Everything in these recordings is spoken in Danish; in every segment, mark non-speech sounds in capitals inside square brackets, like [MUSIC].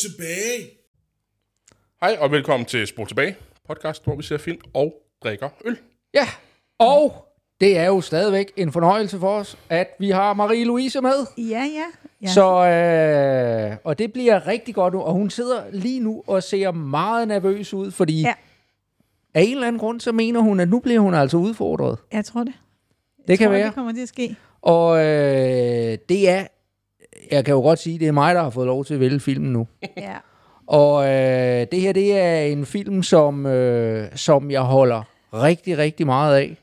Spol tilbage. Hej og velkommen til Spor tilbage, podcast, hvor vi ser film og drikker øl. Ja, og det er jo stadigvæk en fornøjelse for os, at vi har Marie-Louise med. Ja, ja. ja. Så, øh, og det bliver rigtig godt nu, og hun sidder lige nu og ser meget nervøs ud, fordi Ja. af en eller anden grund, så mener hun, at nu bliver hun altså udfordret. Jeg tror det. Jeg Det kan tror, være. det kommer til at ske. Og øh, det er, jeg kan jo godt sige, det er mig, der har fået lov til at vælge filmen nu. [LAUGHS] Ja. Og øh, det her, det er en film, som, øh, som jeg holder rigtig, rigtig meget af.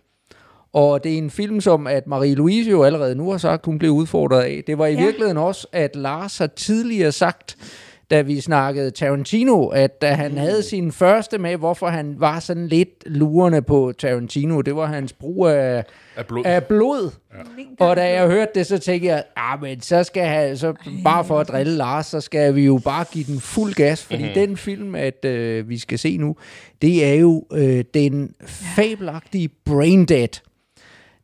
Og det er en film, som at Marie-Louise jo allerede nu har sagt, hun blev udfordret af. Det var i. Ja. virkeligheden også, at Lars har tidligere sagt, da vi snakkede Tarantino, at da han havde sin første med, hvorfor han var sådan lidt lurende på Tarantino, det var hans brug af, Af blod. af blod. Og da jeg hørte det, så tænkte jeg, ah, men så skal jeg, så bare for at drille Lars, så skal vi jo bare give den fuld gas, fordi mm-hmm. den film, at øh, vi skal se nu, det er jo øh, den fabelagtige Braindead.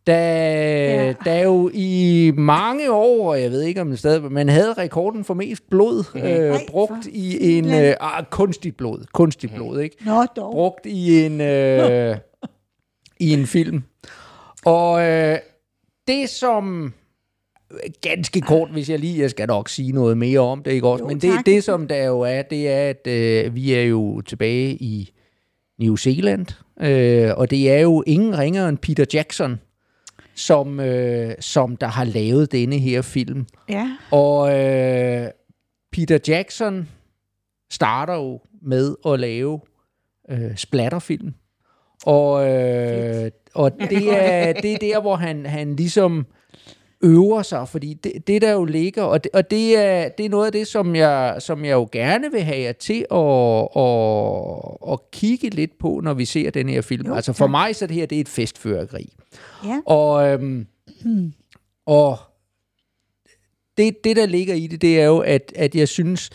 Der, ja. Der jo i mange år, og jeg ved ikke om det stadig, man havde rekorden for mest blod øh, Ej, brugt for i en øh, ah, kunstigt blod, kunstigt blod, ikke? Nå, dog. brugt i en, øh, i en film. Og øh, det som ganske kort, hvis jeg lige, jeg skal nok sige noget mere om det, ikke også? Jo, Men det, tak. det som der jo er, det er, at øh, vi er jo tilbage i New Zealand, øh, og det er jo ingen ringere end Peter Jackson, som, øh, som der har lavet denne her film. Ja. Og øh, Peter Jackson starter jo med at lave øh, splatterfilm. Og, øh, og det, er, det er der, hvor han, han ligesom øver sig, fordi det, det der jo ligger, og det, og det, er, det er noget af det, som jeg, som jeg jo gerne vil have jer til at, at, at kigge lidt på, når vi ser den her film. Jo, altså for tak. mig så det her, det er et festfyrkeri. Ja. Og, øhm, og det, det, der ligger i det, det er jo, at, at jeg synes,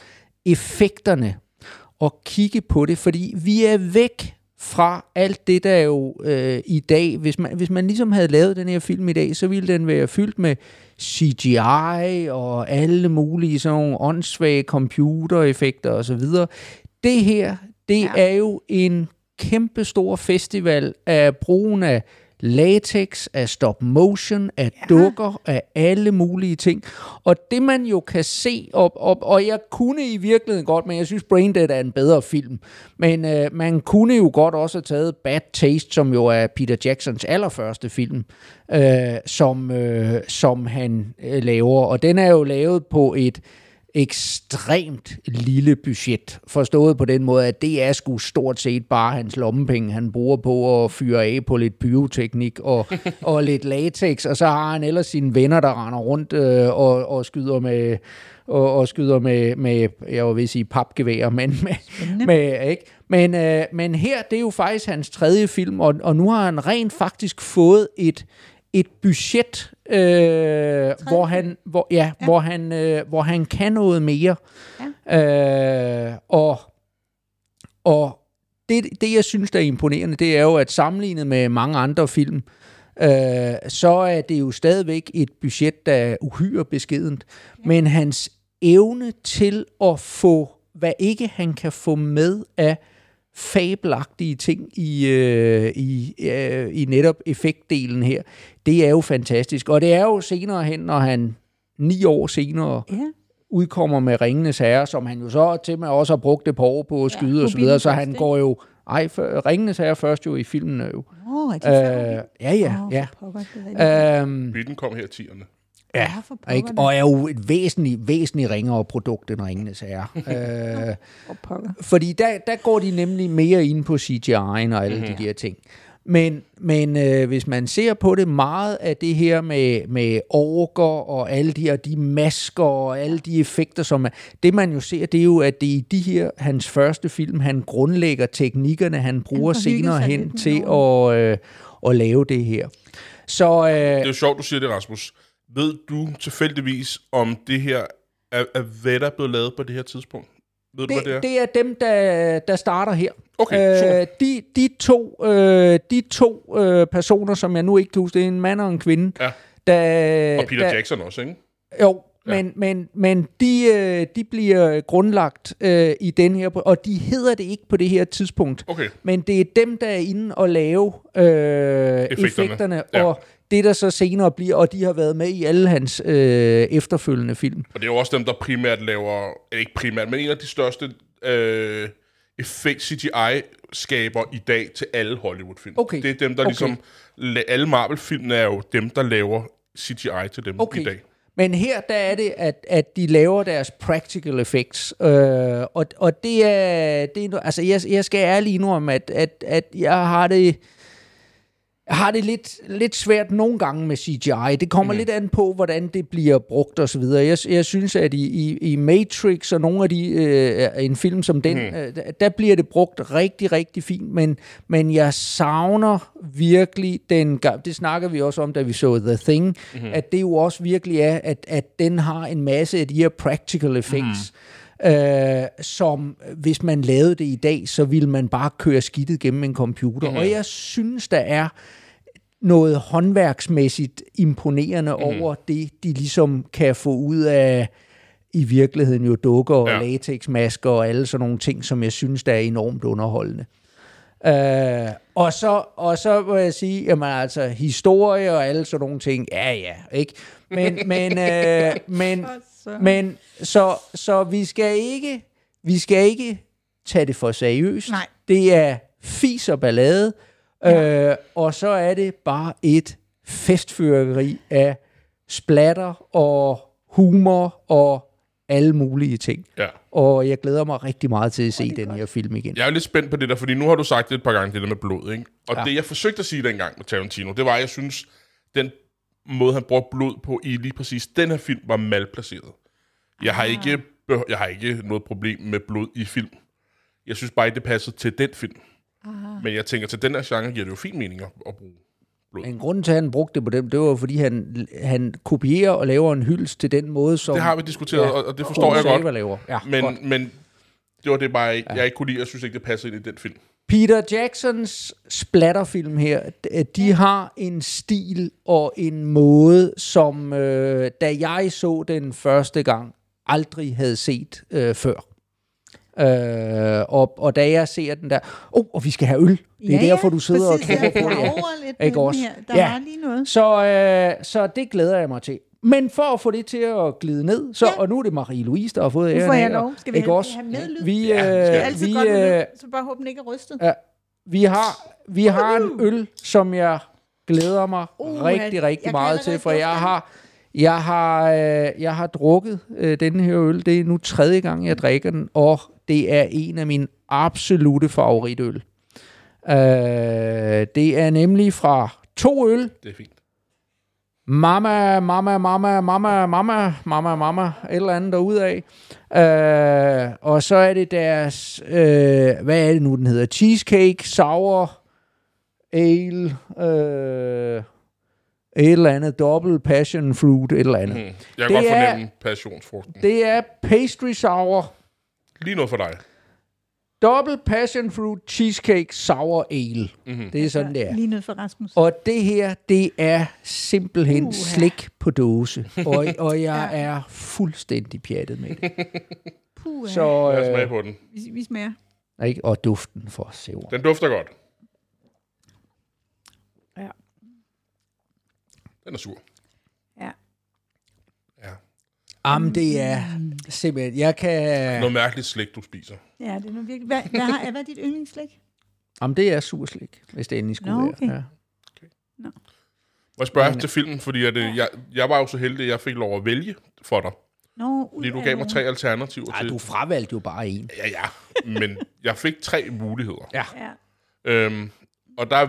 effekterne, og kigge på det, fordi vi er væk fra alt det, der jo øh, i dag, hvis man, hvis man ligesom havde lavet den her film i dag, så ville den være fyldt med CGI og alle mulige sådan nogle åndssvage computereffekter osv. Det her, det ja. Er jo en kæmpe stor festival af brugen af latex, af stop motion, af ja. dukker, af alle mulige ting. Og det man jo kan se, og, og, og jeg kunne i virkeligheden godt, men jeg synes Braindead er en bedre film, men øh, man kunne jo godt også have taget Bad Taste, som jo er Peter Jacksons allerførste film, øh, som, øh, som han øh, laver. Og den er jo lavet på et ekstremt lille budget. Forstået på den måde, at det er sgu stort set bare hans lommepenge, han bruger på at fyre af på lidt pyroteknik og, [LAUGHS] og lidt latex, og så har han ellers sine venner, der render rundt øh, og, og skyder med og, og skyder med, med, jeg vil sige papgevær, men, med, med, ikke? Men, øh, men her, det er jo faktisk hans tredje film, og, og nu har han rent faktisk fået et, et budget, øh, hvor han, hvor, ja, ja. Hvor, han, øh, hvor han kan noget mere. Ja. Øh, og og det, det, jeg synes, der er imponerende, det er jo, at sammenlignet med mange andre film, øh, så er det jo stadigvæk et budget, der er uhyre beskedent. Ja. Men hans evne til at få, hvad ikke han kan få med af fabelagtige ting i, øh, i, øh, i netop effektdelen her, det er jo fantastisk. Og det er jo senere hen, når han ni år senere Ja. udkommer med Ringenes Herre, som han jo så til med også har brugt et par år på at skyde ja, og så videre, så han går jo, ej, for, Ringenes Herre først jo i filmen jo. Åh, er de Øh, ja, ja, Åh, ja. pokker, det er. Øhm, Bitten kom her i tierne. ja, for pokker ikke? og er jo et væsentligt, væsentligt ringere produkt end Ringenes Herre. [LAUGHS] øh, fordi der, der går de nemlig mere ind på CGI'en og alle mm-hmm. de der ting. Men, men øh, hvis man ser på det meget af det her med, med orker og alle de her de masker og alle de effekter, som er, det man jo ser, det er jo, at det er i de her, hans første film, han grundlægger teknikkerne, han bruger hygget senere hen til at, øh, at lave det her. Så øh, Det er jo sjovt, du siger det, Rasmus. Ved du tilfældigvis, om det her er, er hvad der er blevet lavet på det her tidspunkt? Ved du, hvad det er? det, det er dem, der, der starter her. Okay, øh, de, de to, øh, de to øh, personer, som jeg nu ikke kan huske, det er en mand og en kvinde, Ja. der, Og Peter der, Jackson også, ikke? Jo, men, men, men de, øh, de bliver grundlagt øh, i den her, og de hedder det ikke på det her tidspunkt. Okay. Men det er dem, der er inde og lave øh, effekterne, effekterne Ja. og det, der så senere bliver, og de har været med i alle hans øh, efterfølgende film. Og det er jo også dem, der primært laver, ikke primært, men en af de største øh, effekt CGI-skaber i dag til alle Hollywood-film. Okay. Det er dem, der Okay. ligesom, alle Marvel-filmene er jo dem, der laver CGI til dem Okay. i dag. Men her der er det, at, at de laver deres practical effects, øh, og, og det er, det er altså jeg, jeg skal ærligt indrømme, at, at, at jeg har det, jeg har det lidt, lidt svært nogle gange med CGI. Det kommer mm. lidt an på, hvordan det bliver brugt og så videre. Jeg, jeg synes, at i, i, i Matrix og nogle af de, øh, en film som den, mm. øh, der- bliver det brugt rigtig, rigtig fint, men, men jeg savner virkelig den, det snakker vi også om, da vi så The Thing, mm-hmm. at det jo også virkelig er, at, at den har en masse af de her practical effects, mm. Øh, som hvis man lavede det i dag, så ville man bare køre skidtet gennem en computer. Mm-hmm. Og jeg synes, der er noget håndværksmæssigt imponerende mm. over det, de ligesom kan få ud af i virkeligheden jo dukker og Ja. latexmasker og alle sådan nogle ting, som jeg synes, der er enormt underholdende. Øh, og, så, og så må jeg sige, jamen altså, historie og alle sådan nogle ting, ja ja, ikke? Men, men, øh, [LAUGHS] men, så. men så, så vi skal ikke, vi skal ikke tage det for seriøst. Nej. Det er fis og ballade, øh, og så er det bare et festfyrkeri af splatter og humor og alle mulige ting. Ja. Og jeg glæder mig rigtig meget til at se den her film igen. Jeg er lidt spændt på det der, fordi nu har du sagt det et par gange, det der med blod, ikke? Og Ja. ja. det, jeg forsøgte at sige dengang med Tarantino, det var, at jeg synes, den måde, han brugte blod på i lige præcis den her film, var malplaceret. Jeg har, ikke, behø- jeg har ikke noget problem med blod i film. Jeg synes bare ikke, det passede til den film. Men jeg tænker, til den her genre giver det jo fin mening at, at bruge blod. Men grunden til, at han brugte det på dem, det var, fordi han, han kopierer og laver en hyldest til den måde, som... Det har vi diskuteret, og- og det forstår jeg godt. Laver. Ja, Men, godt. men det var det bare, ikke, jeg ikke kunne lide. Jeg synes ikke, det passede ind i den film. Peter Jacksons splatterfilm her, de har en stil og en måde, som øh, da jeg så den første gang, aldrig havde set øh, før. Øh, og, og da jeg ser den der, oh, og vi skal have øl. Det er Ja, derfor, du sidder præcis, og kigger på det. Ja. lidt Ikke også? Her. Der Ja. var lige noget. Så, øh, så det glæder jeg mig til. Men for at få det til at glide ned, så, Ja. og nu er det Marie-Louise, der har fået Nu æren får jeg af, lov. Skal vi ikke have, også? have medlyd? Vi, Ja, øh, er altid vi, godt med øh, så bare håbe, den ikke er rystet. Ja, vi har, vi har en øl, som jeg glæder mig uh, rigtig, rigtig jeg meget til, for jeg har, jeg har, øh, jeg har drukket øh, denne her øl. Det er nu tredje gang, jeg drikker den, og det er en af mine absolute favoritøl. Øh, det er nemlig fra to øl, Det er fint. Mama, mama, mama, mama, mama, mama, mama, et eller andet derudad. Øh, og så er det deres, øh, hvad er det nu, den hedder? Cheesecake, sour, ale, øh, et eller andet, double passion fruit, et eller andet. Mm. Jeg kan Det godt er- fornemme passionsfrugten. Det er pastry sour, Lige noget for dig. Double passion fruit, cheesecake, sour ale. Mm-hmm. Det er sådan, det er. Lige noget for Rasmus. Og det her, det er simpelthen uh, slik på dåse. Og, [LAUGHS] og jeg Ja. er fuldstændig pjattet med det. Puh, Så, Lad os øh, smage på den. vi, vi smager. ikke? Og duften for sever. Den dufter godt. Ja. Den er sur. Ja. Ja. Jamen, det er simpelthen... Jeg kan... Noget mærkeligt slik, du spiser. Ja, det er nu virkelig. Hvad, hvad, har, hvad er dit yndlingsslik? Jamen, det er sur slik, hvis det endelig skulle Nå, være. okay. Ja. Må jeg spørge til filmen, fordi at, ja. jeg, jeg var jo så heldig, at jeg fik lov at vælge for dig. Nå, Fordi du gav mig tre alternativer Ej, til... du fravalgte jo bare en. Ja, ja. Men jeg fik tre muligheder. Ja. Ja. Øhm, og der...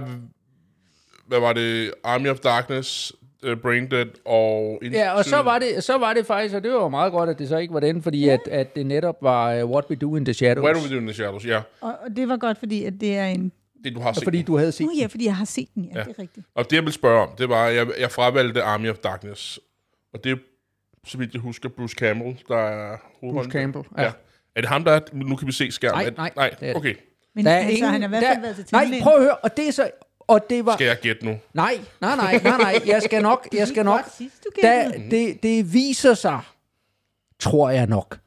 Hvad var det? Army of Darkness, uh, Brain Dead og... Ja, og så var, det, så var det faktisk, og det var meget godt, at det så ikke var den, fordi at, at det netop var uh, What We Do in the Shadows. Do We Do in the Shadows, ja. Og, og det var godt, fordi at det er en... Det, du har set. Fordi du havde set Nå ja, fordi jeg har set den, ja, Ja. det er rigtigt. Og det, jeg vil spørge om, det var, at jeg, jeg fravalgte Army of Darkness. Og det er, så vidt jeg husker, Bruce Campbell, der er hovedrollen. Campbell, Ja. ja. Er det ham, der er... Nu kan vi se skærmen. Nej, nej, nej. det er det. Okay. Men Der er altså, ingen, han har i hvert fald der, været til Nej, prøv at høre, og det er så... Og det var... Skal jeg gætte nu? Nej, nej, nej, nej, nej, jeg skal nok, jeg skal nok... [LAUGHS] Da, det, det viser sig, tror jeg nok.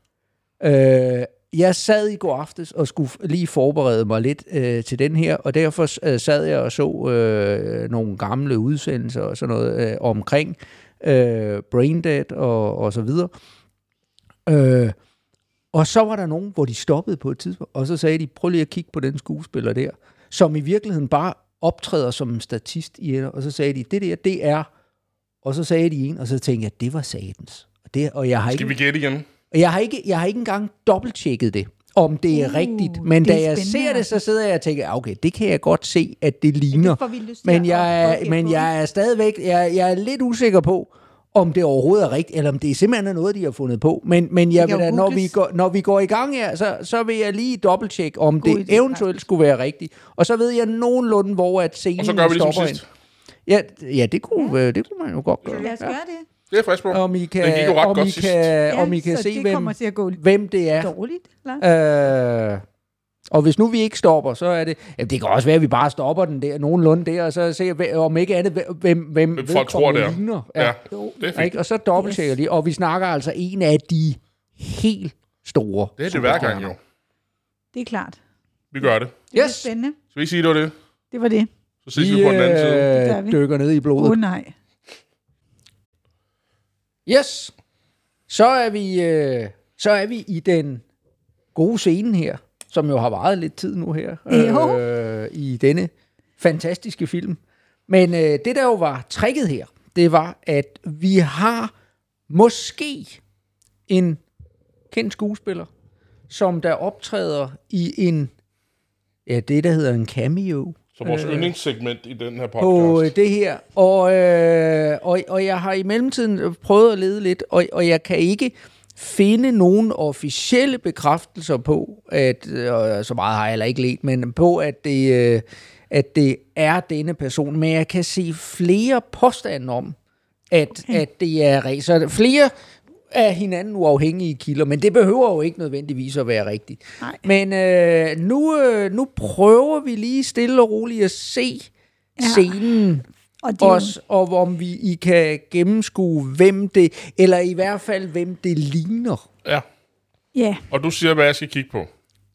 Øh, jeg sad i går aftes og skulle lige forberede mig lidt øh, til den her, og derfor øh, sad jeg og så øh, nogle gamle udsendelser og sådan noget øh, omkring øh, Braindead og, og så videre. Øh, og så var der nogen, hvor de stoppede på et tidspunkt, og så sagde de, prøv lige at kigge på den skuespiller der, som i virkeligheden bare optræder som en statist i et, og så sagde de, det der, det er, og så sagde de en, og så tænkte jeg, det var satans. Og, det, og jeg har Skal vi ikke, gætte igen? jeg har ikke, jeg har ikke engang dobbelttjekket det, om det er Uh, rigtigt. Men det er da jeg spændende, ser det, så altså. sidder jeg og tænker, "Ah, okay, det kan jeg godt se, at det ligner. Det vi lyst til Men jeg, er, men jeg er stadigvæk, jeg, jeg er lidt usikker på, om det overhovedet er rigtigt, eller om det simpelthen er noget, de har fundet på. Men, men jeg kan vil da, når, vi går, når vi går i gang her, så, så vil jeg lige dobbelttjekke, om God det idé, eventuelt skulle være rigtigt. Og så ved jeg nogenlunde, hvor at scenen Og så gør vi ligesom sidst. Ja, ja det, kunne, øh, det kunne man jo godt gøre. Lad os gøre det. Det er frisk på. Om I Det gik jo kan, ret om godt I sidst. kan, om I kan så se, det hvem, kommer til at gå hvem det er. dårligt, Lars. Øh, og hvis nu vi ikke stopper, så er det... Jamen, det kan også være, at vi bare stopper den der, nogenlunde der, og så ser vi, om ikke andet, hvem, hvem, hvem folk tror, det er. ligner. Ja, Jo. det er fint. Ikke? Og så dobbelttjekker yes. lige. Og vi snakker altså en af de helt store Det er det hver gang, jo. Det er klart. Vi gør det. Det er Yes. spændende. Så vi sige, det var det. Det var det. Så ses vi på den anden side. øh, vi. dykker ned i blodet. Åh oh, nej. Yes. Så er vi, øh, så er vi i den gode scene her, som jo har varet lidt tid nu her, Jo. øh, i denne fantastiske film. Men øh, det, der jo var tricket her, det var, at vi har måske en kendt skuespiller, som der optræder i en, ja, det der hedder en cameo, Så vores yndlingssegment i den her på podcast. øh, det her. Og, øh, og, og jeg har i mellemtiden prøvet at lede lidt, og, og jeg kan ikke finde nogen officielle bekræftelser på, at, øh, så meget har jeg heller ikke let, men på, at det, øh, at det er denne person. Men jeg kan se flere påstande om, at, okay. at det er. Så flere af hinanden uafhængige kilder, men det behøver jo ikke nødvendigvis at være rigtigt. Nej. Men øh, nu, øh, nu prøver vi lige stille og roligt at se ja. scenen Og det også, og om vi I kan gennemskue, hvem det, eller i hvert fald, hvem det ligner. Ja. Ja, Og du siger, hvad jeg skal kigge på.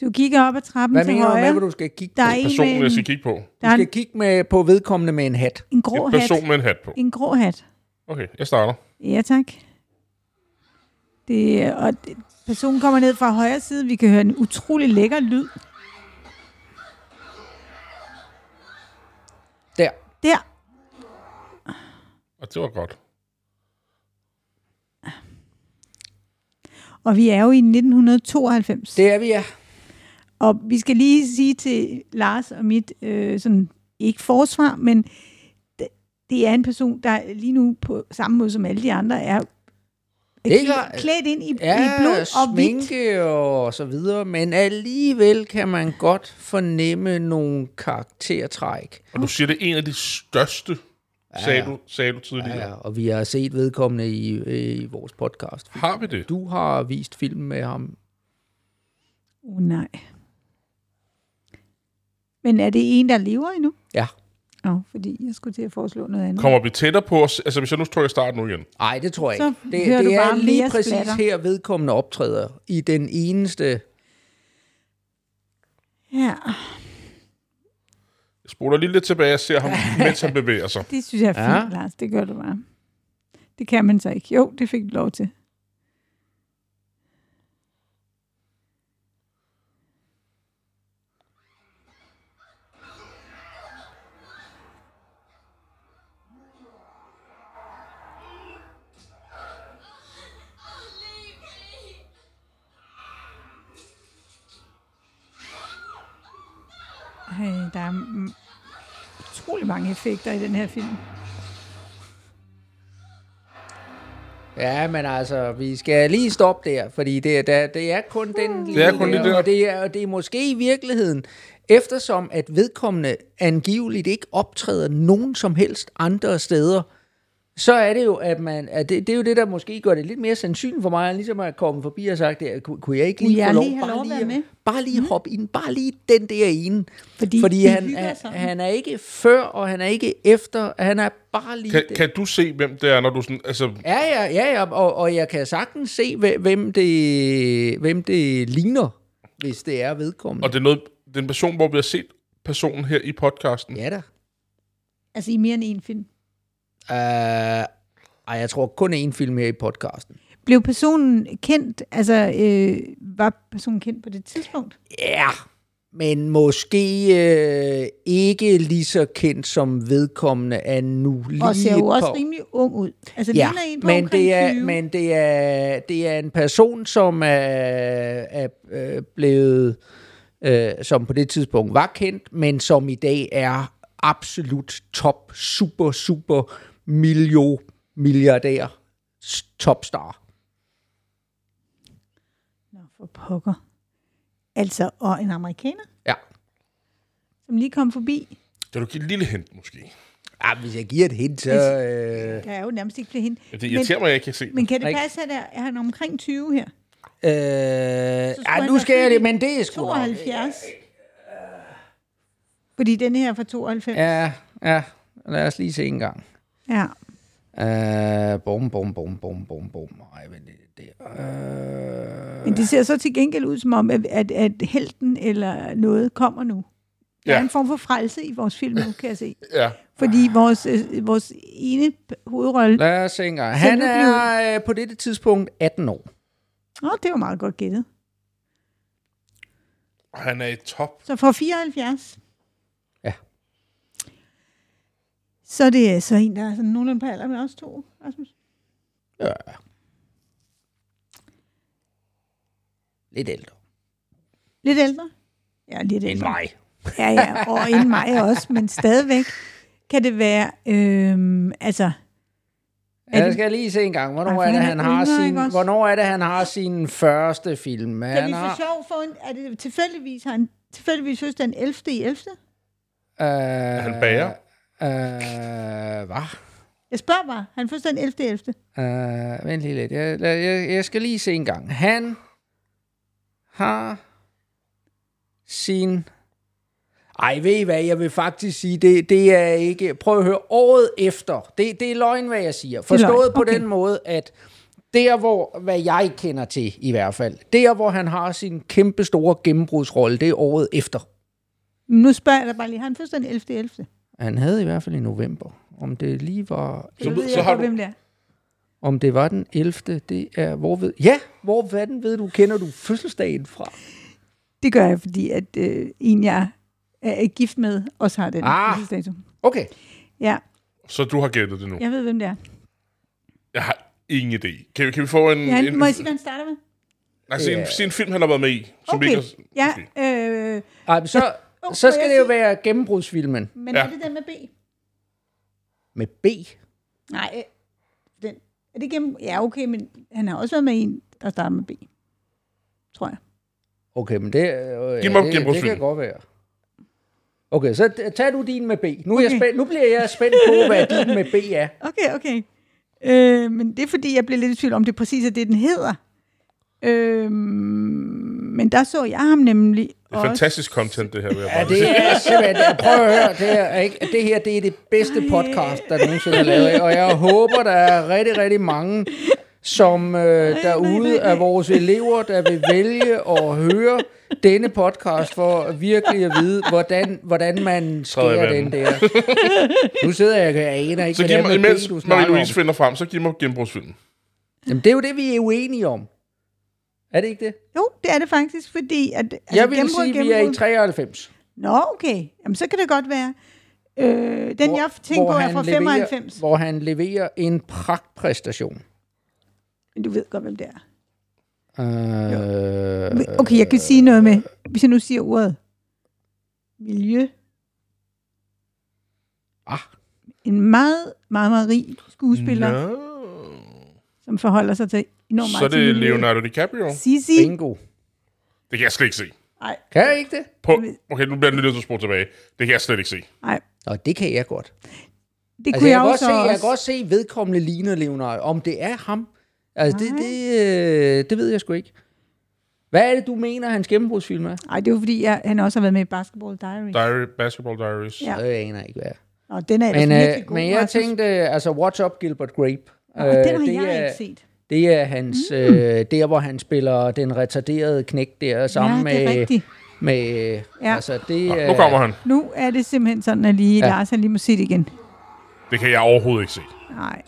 du kigger op ad trappen Hvad til mener du højre. med, hvad du skal kigge Der på? er en med Personen, jeg en, skal kigge på. der Du er skal en, kigge med, på vedkommende med en hat. en grå En hat. person med en hat på. En grå hat. Okay, jeg starter. Ja, tak. Det, og det, personen kommer ned fra højre side. Vi kan høre en utrolig lækker lyd. Der. Der. Og det var godt. Og vi er jo i 1992. Det er vi, ja. Og vi skal lige sige til Lars og mit, øh, sådan, ikke forsvar, men det, det er en person, der lige nu på samme måde som alle de andre er Det er klædt- ind i, Ja, i blod og hvidt. sminke og så videre, men alligevel kan man godt fornemme nogle karaktertræk. Og du siger, det er en af de største, sagde, du, sagde du tidligere. Ja, og vi har set vedkommende i, i vores podcast. Har vi det? Du har vist film med ham. Oh, nej. Men er det en, der lever endnu? Ja. Åh, oh, fordi jeg skulle til at foreslå noget andet. Kommer vi tættere på os? Altså, hvis jeg nu trykker start nu igen. Nej, det tror jeg Så ikke. Det, hører det du er bare lige præcis splatter. her vedkommende optræder. I den eneste... Ja, Jeg spoler lige lidt tilbage og ser ham, [LAUGHS] mens han bevæger sig. det synes jeg er Ja. fint, Lars. Det gør du bare. Det kan man så ikke. Jo, det fik du lov til. Ej, der er utrolig mange effekter i den her film. Ja, men altså, vi skal lige stoppe der, fordi det, er- der, det er kun den Det er kun der. Og det er, og det er måske i virkeligheden, eftersom at vedkommende angiveligt ikke optræder nogen som helst andre steder, så er det jo, at man, at det, det er jo det, der måske gør det lidt mere sandsynligt for mig, ligesom at komme forbi og sagt, at, kunne, kunne jeg ikke lige jeg få lov, lige have lov lige, med? bare lige hoppe ind, bare lige den der ene. Fordi Fordi han, hygger han, er ikke før, og han er ikke efter, han er bare lige Kan, kan du se, hvem det er, når du sådan... Altså, Ja, ja, ja, ja og, og jeg kan sagtens se, hve- hvem det, hvem det ligner, hvis det er vedkommende. og det er noget, det er en person, hvor vi har set personen her i podcasten. Ja da. Altså i mere end en film. Uh, ej, jeg tror kun én film her i podcasten. Blev personen kendt, altså øh, var personen kendt på det tidspunkt? Ja, men måske øh, ikke lige så kendt som vedkommende er nu. Lige Og ser jo på- også rimelig ung ud. Altså Ja, en på men det, er, 20. men det er, det er en person, som er, er øh, blevet, øh, som på det tidspunkt var kendt, men som i dag er absolut top, super, super milio, milliardær, topstar. Nå, for pokker. Altså, og en amerikaner, Ja. som lige kom forbi. Kan du give et lille hint, måske? ja, hvis jeg giver et hint, så... Øh, Der er jo nærmest ikke flere hende. Ja, det irriterer mig, at jeg ikke kan se det. Men kan det passe, at er, er han omkring 20 her? øh, ja, nu skal jeg det, men det er sgu nok- 72. Fordi den her er fra 92. Ja, ja, lad os lige se en gang. Ja. Uh, bum, bum, bum, bum, bum, bum. Ej, er det der? Uh, Men det ser så til gengæld ud som om, at, at, at helten eller noget kommer nu. Der er Ja. en form for frelse i vores film nu, kan jeg se. Ja. Fordi vores, øh, vores ene hovedrolle... Lad os se. Han er øh, på dette tidspunkt 18 år. Åh, det var meget godt gættet. Han er i top. Så fra 74. Ja. Så det er så en, der er sådan nogenlunde på alder med os to, Rasmus. Ja. Lidt ældre Lidt ældre? Ja, lidt end ældre. mig. Ja, ja, og end mig også, men stadigvæk kan det være, øhm, altså, Jeg det- skal lige se en gang. Hvornår Ej, er det, han han har sin, hvornår er det, han har sin første film? kan Han vi har, for sjov få en, er det tilfældigvis, har han tilfældigvis fødselsdag den 11. i 11. øh, han bager? Øh, hvad? Jeg spørger bare, han fødselsdag den 11. i 11. Øh, vent lige lidt. Jeg, jeg, jeg skal lige se en gang. Han har sin... Ej, ved I hvad, jeg vil faktisk sige, det, det er ikke... Prøv at høre, året efter, det, det er løgn, hvad jeg siger. Forstået på okay. den måde, at der, hvor, hvad jeg kender til i hvert fald, der, hvor han har sin kæmpe store gennembrudsrolle, det er året efter. Nu spørger jeg dig bare lige, har han fødselsdag den 11. i 11. Han havde i hvert fald i november. Om det lige var... Så, ved så har du- hvem det er. Om det var den 11. Det er... Hvor ved... Ja, hvor fanden ved du, kender du fødselsdagen fra? Det gør jeg, fordi at øh, en, jeg er gift med, også har den Ah. fødselsdato. Okay. Ja, Så du har gættet det nu. jeg ved, hvem det er. Jeg har ingen idé. Kan, vi- kan vi få en... Ja, en må jeg sige, hvad han starter med? nej, se, en, Ja. se en film, han har været med i. Som Okay, ikke har, ja, øh, Ej, men så, Så skal jeg det jo sige- være gennembrudsfilmen men Ja. er det den med B? med B. Nej, øh, den, er det gennem, ja okay, men han har også været med en, der starter med B. Tror jeg. Okay, men det, øh, Giv mig det, det kan godt være. Okay, så t- tag du din med B. Nu, er jeg Okay. spændt, nu bliver jeg spændt på, hvad din med B er. Okay, okay. Øh, men det er fordi, jeg blev lidt i tvivl om, det præcis er det, den hedder. Øh, men der så jeg ham nemlig Det er også. fantastisk content, det her. Vil jeg Ja, det er [LAUGHS] simpelthen, prøv at høre, det, er ikke, det her det er det bedste podcast, der nogensinde er lavet, og jeg håber, der er rigtig, rigtig mange, som øh, derude af vores elever, der vil vælge at høre denne podcast, for virkelig at vide, hvordan, hvordan man skærer den der. Nu sidder jeg og aner ikke, Så hvad giv det er mig, med imens B, du snakker Marie-Louise finder frem, så giv mig gennembrudsfilmen. Jamen, det er jo det, vi er uenige om. Er det ikke det? Jo, det er det faktisk, fordi... At, altså, Jeg vil gennembrud, sige, at vi er i gennembrud- 93. Nå, okay. Jamen, så kan det godt være. Øh, den, jeg tænker på, er fra leverer, 95. Hvor han leverer en pragtpræstation. Men du ved godt, hvem det er. Øh, Okay, jeg kan sige noget med, hvis jeg nu siger ordet miljø. Ah. En meget, meget, meget rig skuespiller, no. Som forholder sig til enormt Så er det miljøet. Leonardo DiCaprio. Sisi. Bingo. Det kan jeg slet ikke se. Nej, Kan jeg ikke det? På, okay, nu bliver jeg nødt til at spore tilbage. Det kan jeg slet ikke se. nej. Nå, det kan jeg godt. Det Altså, kunne jeg, jeg, kan jo godt så se, jeg kan også. godt se, vedkommende ligner Leonardo. Om det er ham, altså det, Nej. det, øh, det ved jeg sgu ikke. Hvad er det, du mener, hans gennembrudsfilm er? Nej, det er jo fordi, jeg, han også har været med i Basketball Diaries. Diary, Basketball Diaries. Ja. Ja. Jeg aner ikke, hvad Og den er men, virkelig øh, god. men jeg Rasmus. tænkte, altså, What's Up, Gilbert Grape? Nå, og den har det jeg er, ikke set. Det er hans, mm. øh, der hvor han spiller den retarderede knæk der, sammen ja, det er med, rigtigt. med Ja. altså det Nå, er... nu kommer han. Nu er det simpelthen sådan, at lige, Ja. Lars han lige må se det igen. Det kan jeg overhovedet ikke se. Nej.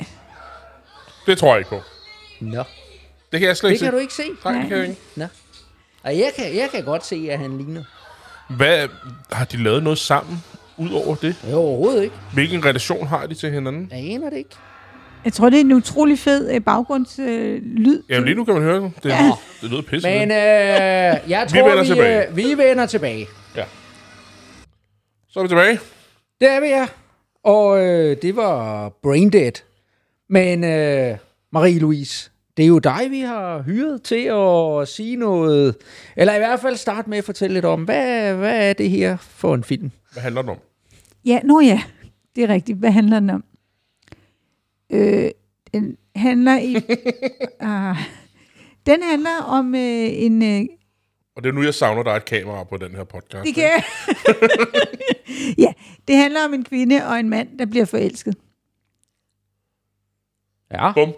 Det tror jeg ikke på. Nå, Det kan jeg slet det ikke kan se. du ikke se? Nej, det kan jeg ikke. Nå. Og jeg kan, jeg kan godt se, at han ligner. Hvad, har de lavet noget sammen, ud over det? Jo, overhovedet ikke. Hvilken relation har de til hinanden? Jeg aner det ikke. Jeg tror, det er en utrolig fed øh, baggrundslyd. Øh, lyd. Jamen lige nu kan man høre det. Det, Ja. det lyder pisse. Men øh, jeg tror, vender vi, tilbage. øh, vi vender tilbage. Ja. Så er vi tilbage. Det er vi, ja. Og øh, det var Braindead. Men øh, Marie-Louise, det er jo dig, vi har hyret til at sige noget, eller i hvert fald starte med at fortælle lidt om, hvad, hvad er det her for en film? Hvad handler det om? Ja, nå ja, det er rigtigt. Hvad handler den om? Øh, den handler i... uh, [LAUGHS] den handler om øh, en... Øh, Og det er nu, jeg savner, der er et kamera på den her podcast. det kan... [LAUGHS] ja, det handler om en kvinde og en mand, der bliver forelsket. Ja. Bum.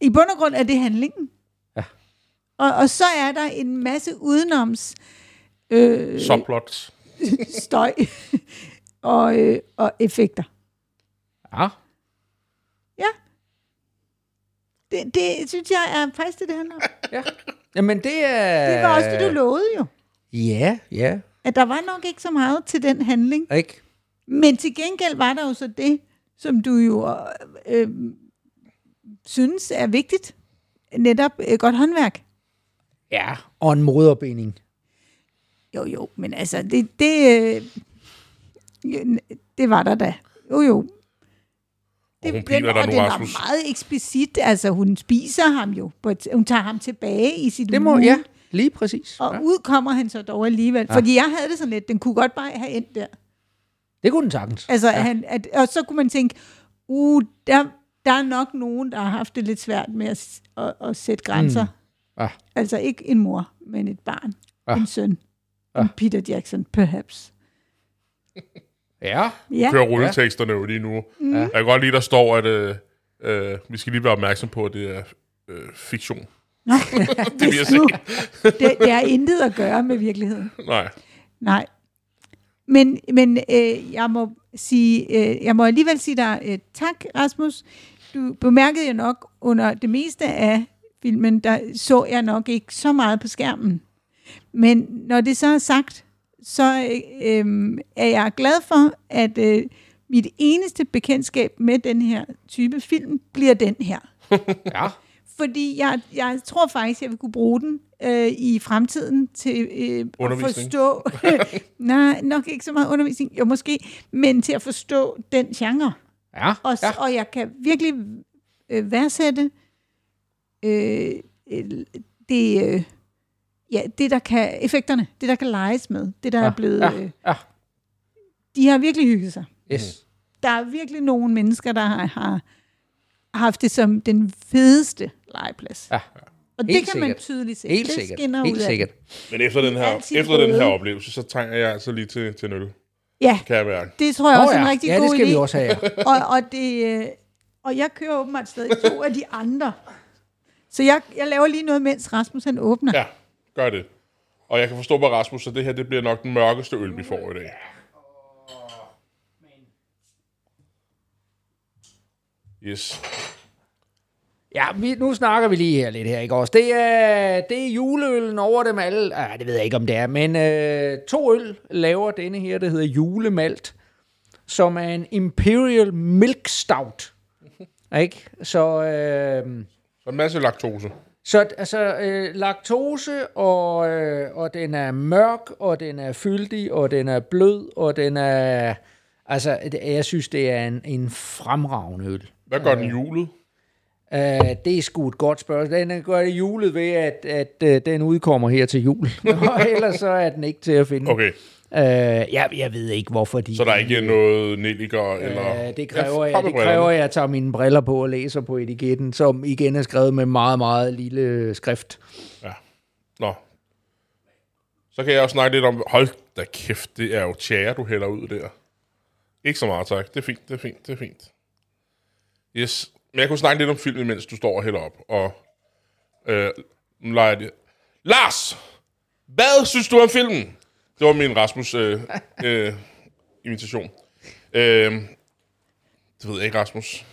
I bund og grund er det handlingen. Ja. Og, og så er der en masse udenoms øh, Subplots. [LAUGHS] støj og, øh, og effekter. Ja. Det, det synes jeg er faktisk det, det handler om. [LAUGHS] ja. Jamen, det er... Det var også det, du lovede jo. Ja, ja. At der var nok ikke så meget til den handling. Ikke? Men til gengæld var der jo så det, som du jo øh, øh, synes er vigtigt. Netop øh, godt håndværk. Ja, og en moderbinding. Jo, jo, men altså, det, det, øh, det var der da. Jo, jo. Og hun den, og nu, den Rasmus. var meget eksplicit. Altså, hun spiser ham jo. Hun tager ham tilbage i sit Det må, hule, ja, lige præcis. Og Ja. ud kommer han så dog alligevel. Ja. Fordi jeg havde det sådan lidt, den kunne godt bare have endt der. Det kunne den sagtens. Altså, ja. han, at, og så kunne man tænke, uh, der, der er nok nogen, der har haft det lidt svært med at, at, at sætte grænser. Mm. Ja. Altså ikke en mor, men et barn. Ja. En søn. Ja. En Peter Jackson, perhaps. [LAUGHS] Ja. Ja, Kører rulleteksterne jo lige nu. Mm. Jeg kan godt lide, der står, at øh, øh, vi skal lige være opmærksom på, at det er øh, fiktion. Nå, [LAUGHS] Det jeg hvis nu- det, det har intet at gøre med virkeligheden. Nej. Nej. Men, men øh, jeg må sige, øh, jeg må alligevel sige dig øh, tak, Rasmus. Du bemærkede jo nok under det meste af filmen, der så jeg nok ikke så meget på skærmen. Men når det så er sagt, så øh, er jeg glad for, at øh, mit eneste bekendtskab med den her type film bliver den her. [LAUGHS] Ja. Fordi jeg, jeg tror faktisk, jeg vil kunne bruge den øh, i fremtiden til øh, at forstå... [LAUGHS] nej, nok ikke så meget undervisning, jo måske, men til at forstå den genre. Ja. Og, ja. og jeg kan virkelig øh, værdsætte øh, det, øh, ja, det, der kan, effekterne, det, der kan leges med, det, der Ja, er blevet... ja, Øh, ja. de har virkelig hygget sig. Yes. Der er virkelig nogle mennesker, der har, har haft det som den fedeste legeplads. Ja. Og det Helt kan man sikkert. tydeligt se. Helt det sikkert. Helt ud af. sikkert. Men efter den her, efter den her oplevelse, så trænger jeg altså lige til, til en. Ja, Kan jeg mærke. det tror jeg Åh også er ja. en rigtig ja, god det skal idé. vi også have. ja. [LAUGHS] og, og, det, øh, og jeg kører åbenbart stadig to af de andre. Så jeg, jeg laver lige noget, mens Rasmus han åbner. Ja, gør det. Og jeg kan forstå på Rasmus, at det her det bliver nok den mørkeste øl, vi får i dag. Yes. Ja, vi, nu snakker vi lige her lidt her, ikke også? Det er, det er juleøllen over dem alle. Ah, det ved jeg ikke, om det er, men øh, to øl laver denne her, der hedder julemalt, som er en Imperial Milk Stout. [LAUGHS] ikke? Så, øh, Så en masse laktose. Så altså, øh, laktose, og, øh, og den er mørk, og den er fyldig, og den er blød, og den er... Altså, jeg synes, det er en, en fremragende øl. Hvad gør den julet? Uh, det er sgu et godt spørgsmål. Den gør det julet ved, at, at uh, den udkommer her til jul. [LAUGHS] Og ellers så er den ikke til at finde. Okay. Øh, jeg, jeg ved ikke, hvorfor de... Så der er ikke noget nelliker eller... Øh, det kræver, frem det kræver, at jeg tager mine briller på og læser på etiketten, som igen er skrevet med meget, meget lille skrift. Ja. Nå. Så kan jeg også snakke lidt om... Hold da kæft, det er jo tjære, du hælder ud der. Ikke så meget, tak. Det er fint, det er fint, det er fint. Yes. Men jeg kunne snakke lidt om filmen, mens du står og hælder op. Og øh, nu leger jeg det. Lars! Hvad synes du om filmen? Det var min Rasmus øh, øh, invitation. Øh, det ved jeg ikke, Rasmus.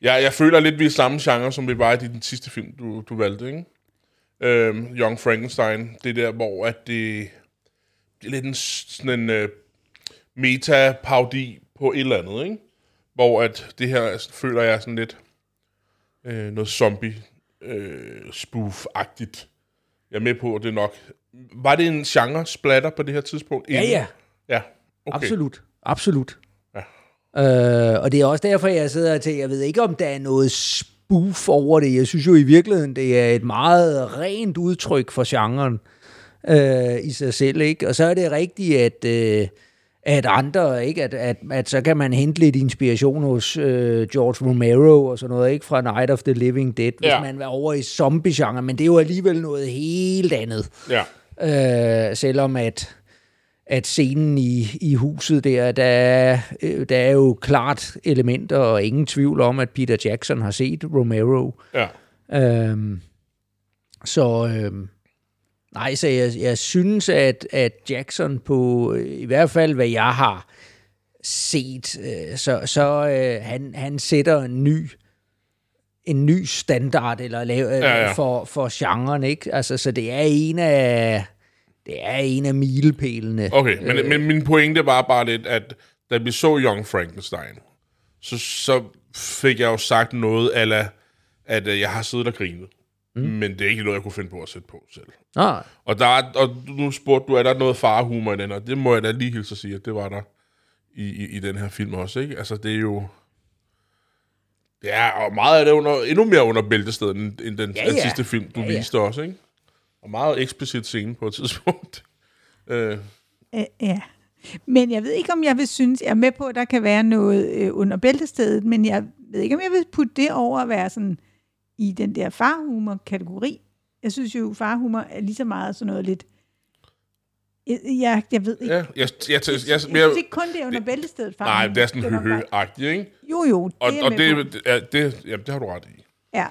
Jeg, jeg føler lidt, vi er samme genre, som vi var i den sidste film, du, du valgte, ikke? Øhm, Young Frankenstein. Det der, hvor at det, det er lidt en, sådan en øh, meta-parodi på et eller andet, ikke? Hvor at det her føler jeg sådan lidt øh, noget zombie øh, spoof-agtigt. Jeg er med på, at det nok... Var det en genre-splatter på det her tidspunkt? Ja, ja. Ja, okay. Absolut. Absolut. Ja. Øh, og det er også derfor, jeg sidder og tænker, jeg ved ikke, om der er noget spoof over det. Jeg synes jo i virkeligheden, det er et meget rent udtryk for genren øh, i sig selv. Ikke? Og så er det rigtigt, at, øh, at andre, ikke? At, at, at så kan man hente lidt inspiration hos øh, George Romero og sådan noget, ikke? fra Night of the Living Dead, hvis Ja. man var over i zombie-genre, men det er jo alligevel noget helt andet. Ja. Øh, selvom at, at scenen i, i huset der, der er, øh, der er jo klart elementer, og ingen tvivl om, at Peter Jackson har set Romero. Ja. Øhm, så øhm, nej, så jeg, jeg synes, at, at Jackson på, øh, i hvert fald hvad jeg har set, øh, så, så øh, han, han sætter en ny en ny standard eller lave, Ja, ja. for, for genren, ikke? Altså, så det er en af det er en af milepælene. Okay, men, øh. men min pointe var bare lidt, at da vi så Young Frankenstein, så, så fik jeg jo sagt noget, ala, at øh, jeg har siddet og grinet. Mm. Men det er ikke noget, jeg kunne finde på at sætte på selv. Nå, Og, der er, og nu spurgte du, er der noget farehumor i den, og det må jeg da lige hilse at sige, at det var der i, i, i den her film også, ikke? Altså, det er jo... Ja, og meget af det er under, endnu mere under bæltestedet, end, end den, Ja, ja, sidste film, du Ja, ja, ja. viste også, ikke? Og meget eksplicit scene på et tidspunkt. [LAUGHS] øh, Øh, ja. Men jeg ved ikke, om jeg vil synes, jeg er med på, at der kan være noget øh, under bæltestedet, men jeg ved ikke, om jeg vil putte det over at være sådan i den der farhumor-kategori. Jeg synes jo, farhumor er lige så meget sådan noget lidt... Jeg, jeg, jeg ved ikke. ja, jeg, jeg, jeg, jeg, jeg, jeg ikke kun, det er under bæltestedet Nej, farhumor. det er sådan høhø-agtigt, ikke? Jo, jo, det Og, er og det, på. det, ja, det, jamen, det har du ret i. Ja.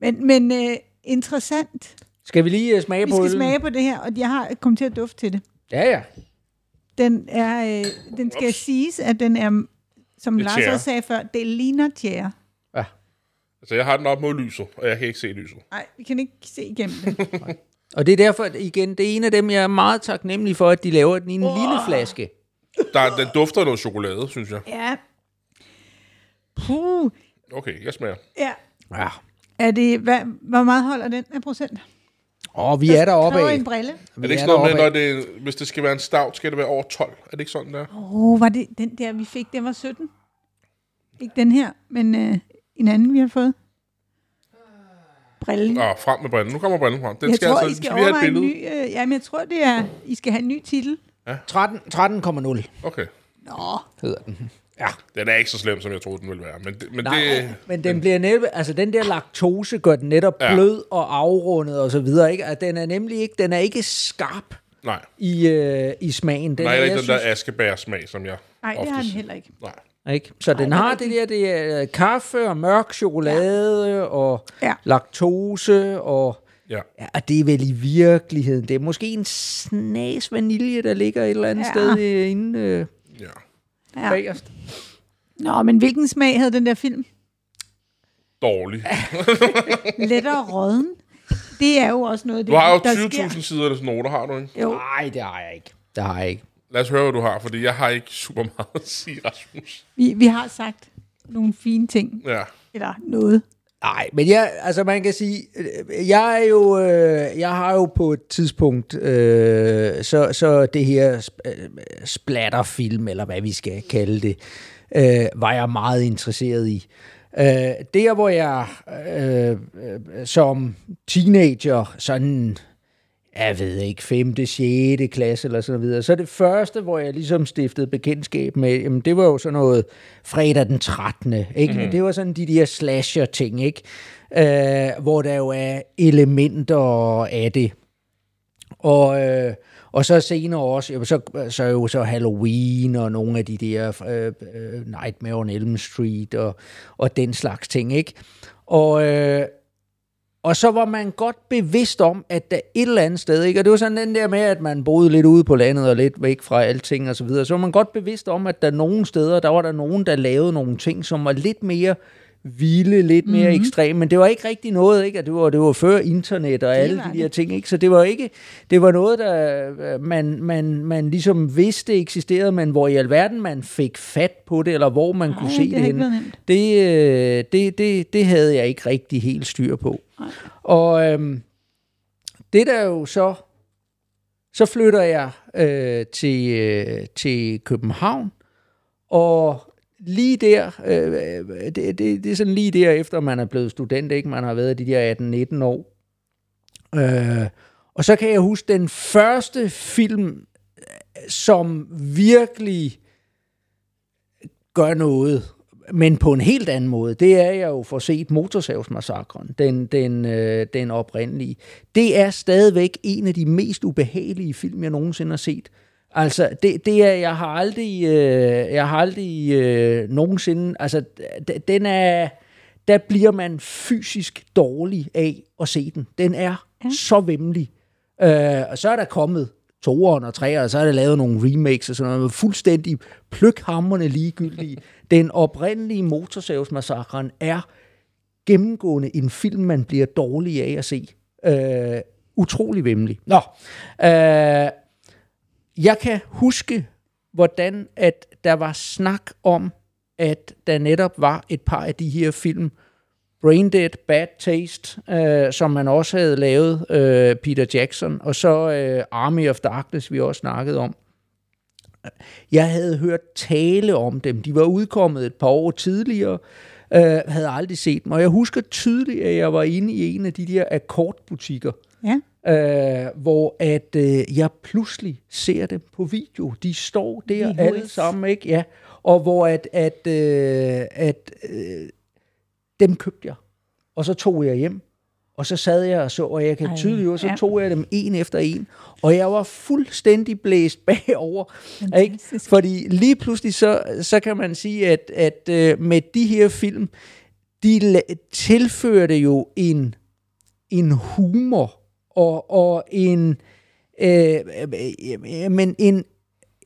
Men, men øh, interessant. skal vi lige øh, smage Vi på skal øllen? smage på det her, og jeg har kommet til at dufte til det. Ja, ja. Den er, øh, den skal Ups. siges, at den er, som Det Lars også sagde før, det ligner tjære. ja. Altså, jeg har den op mod lyset, og jeg kan ikke se lyset. Nej, vi kan ikke se igennem det. [LAUGHS] Og det er derfor, at igen, det er en af dem, jeg er meget taknemmelig for, at de laver den i en oh. lille flaske. Der, den dufter af noget chokolade, synes jeg. ja. Puh. Okay, jeg smager. Ja. Ja. Er det, hvad, hvor meget holder den af procent? Og vi er deroppe Kræver af. en brille. Er det ikke sådan noget med, når det, hvis det skal være en stout, skal det være over 12? Er det ikke sådan der? Åh, oh, var det den der, vi fik, den var 17? Ikke den her, men øh, en anden, vi har fået. Brillen. Nå, frem med brillen. Nu kommer brillen frem. Den jeg skal tror, altså, I skal skal vi have et billede? ny... Øh, jamen, jeg tror, det er... I skal have en ny titel. 13 13,0 Okay. Nå. hedder den. Ja, den er ikke så slem, som jeg troede, den ville være. Men, det, men Nej, det, men den bliver netop, altså den der laktose gør den netop Ja. blød og afrundet og så videre, ikke? At den er nemlig ikke, den er ikke skarp nej, i, øh, i smagen. Den nej, er, ikke den der askebær-smag, som jeg Nej, det har den heller ikke. Nej. Ikke? Så den det er har det der, det er øh, kaffe og mørk chokolade ja. og Ja. laktose og... Ja. Ja, og det er vel i virkeligheden. Det er måske en snas vanilje, der ligger et eller andet Ja. sted inde øh, ja. Ja. bagerst. Nå, men hvilken smag havde den der film? Dårlig. [LAUGHS] Lettere råden. Det er jo også noget, det, Du har jo der sker. 20.000 sider af noter, har du ikke? Jo, Nej, det har jeg ikke. Det har jeg ikke. Lad os høre, hvad du har, fordi jeg har ikke super meget at sige, Rasmus. vi, vi har sagt nogle fine ting. Ja. Eller noget. Nej, men jeg, altså man kan sige, øh, jeg er jo, øh, jeg har jo på et tidspunkt, øh, så, så det her øh, splatterfilm, eller hvad vi skal kalde det, øh, var jeg meget interesseret i. Øh, der, hvor jeg øh, som teenager sådan jeg ved ikke, 5., 6. klasse eller sådan videre. Så det første, hvor jeg ligesom stiftede bekendtskab med, jamen det var jo sådan noget fredag den 13. Ikke? Mm-hmm. Det var sådan de der slasher-ting, ikke? Øh, hvor der jo er elementer af det. Og, øh, og så senere også, jamen, så, så jo så Halloween og nogle af de der øh, øh, Nightmare on Elm Street og, og den slags ting, ikke? Og, øh, og så var man godt bevidst om, at der et eller andet sted, ikke? og det var sådan den der med, at man boede lidt ude på landet og lidt væk fra alting og så videre, så var man godt bevidst om, at der nogle steder, der var der nogen, der lavede nogle ting, som var lidt mere vilde, lidt mere Mhm. mm-hmm. ekstreme, men det var ikke rigtig noget, ikke? Og det var, det var før internet og alle var de det. der ting, ikke? Så det var ikke, det var noget, der øh, man, man, man ligesom vidste eksisterede, men hvor i alverden man fik fat på det, eller hvor man Nej, kunne se det det, henne. nemt. Det, øh, det, det, det havde jeg ikke rigtig helt styr på. Nej. Og øhm, det der jo så, så flytter jeg øh, til, øh, til København, og lige der, øh, øh, det, det, det er sådan lige der efter man er blevet student, ikke? Man har været de der 18-19 år. Øh, og så kan jeg huske den første film, øh, som virkelig gør noget, men på en helt anden måde. Det er jeg jo for set Motorsavsmassakren, den, den, øh, den oprindelige. Det er stadigvæk en af de mest ubehagelige film, jeg nogensinde har set. Altså, det, det er, jeg har aldrig, øh, jeg har aldrig øh, nogensinde, altså, den er, der bliver man fysisk dårlig af at se den. Den er ja. så vemmelig. Øh, og så er der kommet toeren og treeren, og så er der lavet nogle remakes og sådan noget, fuldstændig pløkhammerne ligegyldige. [LAUGHS] Den oprindelige Motorsavsmassakren er gennemgående en film, man bliver dårlig af at se. Øh, utrolig vemmelig. Nå, øh, jeg kan huske, hvordan at der var snak om, at der netop var et par af de her film, Braindead, Bad Taste, øh, som man også havde lavet, øh, Peter Jackson, og så øh, Army of Darkness, vi også snakkede om. Jeg havde hørt tale om dem. De var udkommet et par år tidligere, øh, havde aldrig set dem. Og jeg husker tydeligt, at jeg var inde i en af de der akkordbutikker, Ja øh, hvor at øh, jeg pludselig ser dem på video. De står der VHS. alle sammen, ikke? Ja. Og hvor at, at, øh, at øh, dem købte jeg. Og så tog jeg hjem. Og så sad jeg og så, og jeg kan tydeligt så ja. tog jeg dem en efter en. Og jeg var fuldstændig blæst [LAUGHS] bagover. Ikke? Fordi lige pludselig, så, så kan man sige, at, at øh, med de her film, de tilførte jo en, en humor og, og en, øh, øh, men en,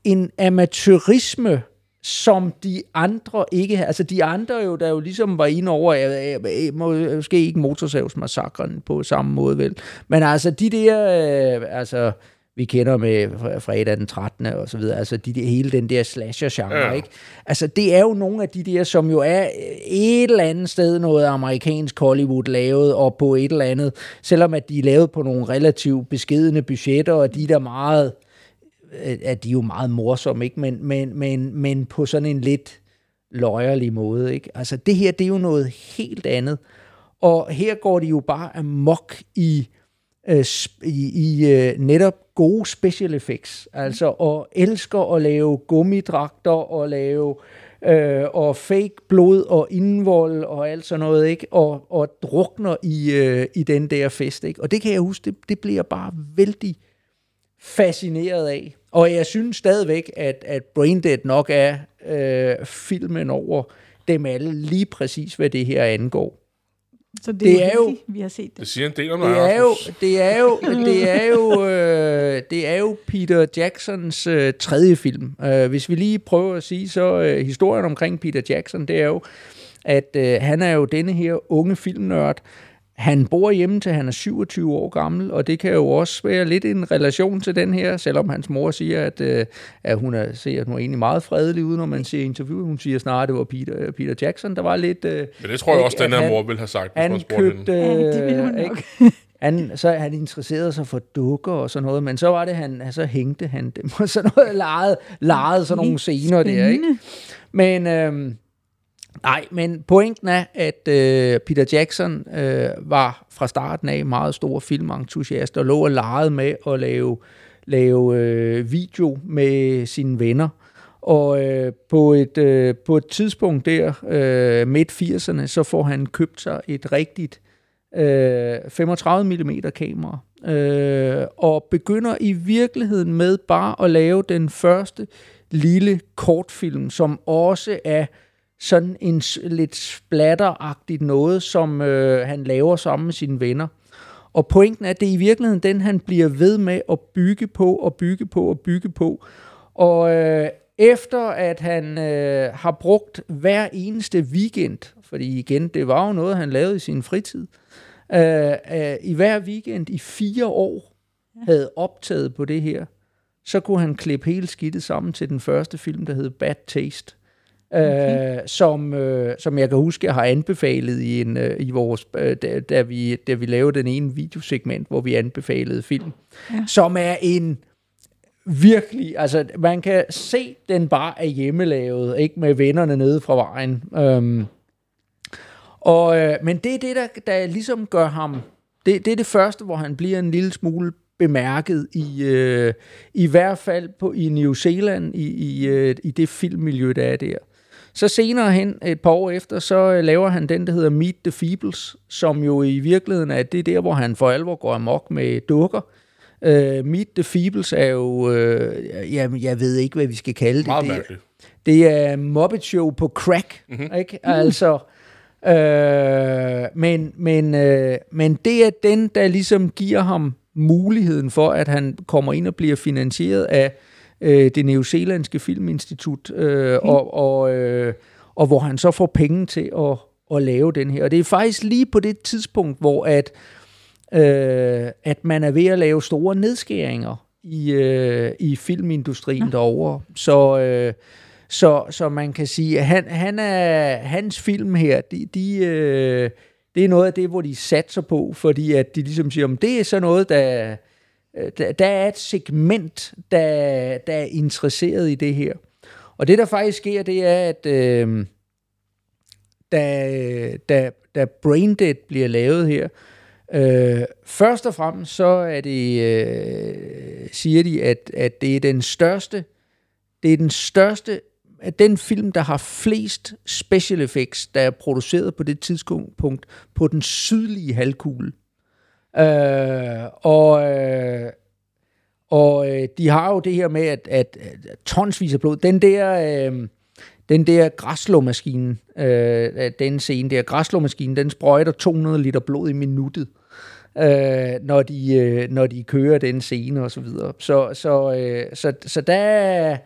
en amatørisme, som de andre ikke havde. Altså de andre jo, der jo ligesom var inde over, jeg, jeg, må, måske ikke motorsavsmassakren på samme måde vel, men altså de der, øh, altså vi kender med fr- fredag den 13. og så videre, altså de, der- hele den der slasher-genre, Ja. ikke? Altså det er jo nogle af de der, som jo er et eller andet sted noget amerikansk Hollywood lavet, og på et eller andet, selvom at de er lavet på nogle relativt beskedende budgetter, og de er der meget, øh, at de er jo meget morsomme, ikke? Men, men, men, men på sådan en lidt løjerlig måde, ikke? Altså det her, det er jo noget helt andet. Og her går de jo bare amok i, øh, i, i øh, netop gode special effects. Altså, og elsker at lave gummidragter og lave øh, og fake blod og indvold og alt sådan noget, ikke? Og, og drukner i, øh, i den der fest, ikke? Og det kan jeg huske, det, det bliver bare vældig fascineret af. Og jeg synes stadigvæk, at, at Braindead nok er øh, filmen over dem alle, lige præcis hvad det her angår. Så det, Det er er jo vi har set Det det. siger en del om Det er jo, det er jo, det er jo, øh, det er jo Peter Jacksons øh, tredje film. Øh, hvis vi lige prøver at sige, så øh, historien omkring Peter Jackson, det er jo, at øh, han er jo denne her unge filmnørd. Han bor hjemme til han er 27 år gammel, og det kan jo også være lidt en relation til den her, selvom hans mor siger, at, øh, at hun er, ser, at hun er egentlig meget fredelig ud, når man ser interviewet. Hun siger snarere, at det var Peter, Peter Jackson, der var lidt... Øh, Men det tror jeg også, Ikke, den at her han- mor ville have sagt, hvis man han spurgte købte... hende. Ja, det ville hun øh, nok. Han, så han interesserede sig for dukker og sådan noget, men så var det, han, så hængte han dem og sådan noget, [LAUGHS] legede, legede sådan nogle scener der, ikke? Men øhm, Nej, men pointen er, at øh, Peter Jackson øh, var fra starten af meget stor filmentusiast og lå og legede med at lave, lave øh, video med sine venner. Og øh, på, et, øh, på et tidspunkt der, øh, midt 80'erne, så får han købt sig et rigtigt øh, 35 mm kamera. Øh, og begynder i virkeligheden med bare at lave den første lille kortfilm, som også er sådan en lidt splatteragtigt noget, som øh, han laver sammen med sine venner. Og pointen er, at det er i virkeligheden den, han bliver ved med at bygge på og bygge på og bygge på. Og øh, efter at han øh, har brugt hver eneste weekend, fordi igen, det var jo noget, han lavede i sin fritid, øh, øh, i hver weekend i fire år havde optaget på det her, så kunne han klippe hele skidtet sammen til den første film, der hed Bad Taste. Okay. Øh, som, øh, som jeg kan huske, jeg har anbefalet i, en, øh, i vores, øh, da, da, vi, da vi lavede den ene videosegment, hvor vi anbefalede film, ja. som er en virkelig, altså man kan se, den bare er hjemmelavet, ikke med vennerne nede fra vejen. Øhm, og, øh, men det er det, der, der ligesom gør ham, det, det er det første, hvor han bliver en lille smule bemærket i, øh, i hvert fald på, i New Zealand, i, i, øh, i det filmmiljø, der er der. Så senere hen, et par år efter, så øh, laver han den, der hedder Meet the Feebles, som jo i virkeligheden er det der, hvor han for alvor går amok med dukker. Uh, Meet the Feebles er jo, uh, jamen, jeg ved ikke, hvad vi skal kalde det. Meget det, er- det er Muppet Show på crack, mm-hmm. ikke? Altså, øh, men, men, øh, men det er den, der ligesom giver ham muligheden for, at han kommer ind og bliver finansieret af øh, det neozelandske filminstitut, øh, og, og, øh, og hvor han så får penge til at, at lave den her. Og det er faktisk lige på det tidspunkt, hvor at, øh, at man er ved at lave store nedskæringer i, øh, i filmindustrien ja. derovre. Så, øh, så, så man kan sige, at han, han er, hans film her, de, de, øh, det er noget af det, hvor de satser på, fordi at de ligesom siger, at det er så noget, der, Øh, der, der er et segment, der, der er interesseret i det her. Og det, der faktisk sker, det er, at øh, da, da, da Braindead bliver lavet her, øh, først og fremmest så er det, øh, siger de, at, at det er den største, det er den største, at den film, der har flest special effects, der er produceret på det tidspunkt på den sydlige halvkugle. Øh, og, øh, og øh, de har jo det her med, at, at, at tonsvis af blod, den der, øh, den der græslåmaskine, øh, den scene der, græsslåmaskinen, den sprøjter 200 liter blod i minuttet, øh, når, de, øh, når de kører den scene og så videre. Så, så, øh, så, så der er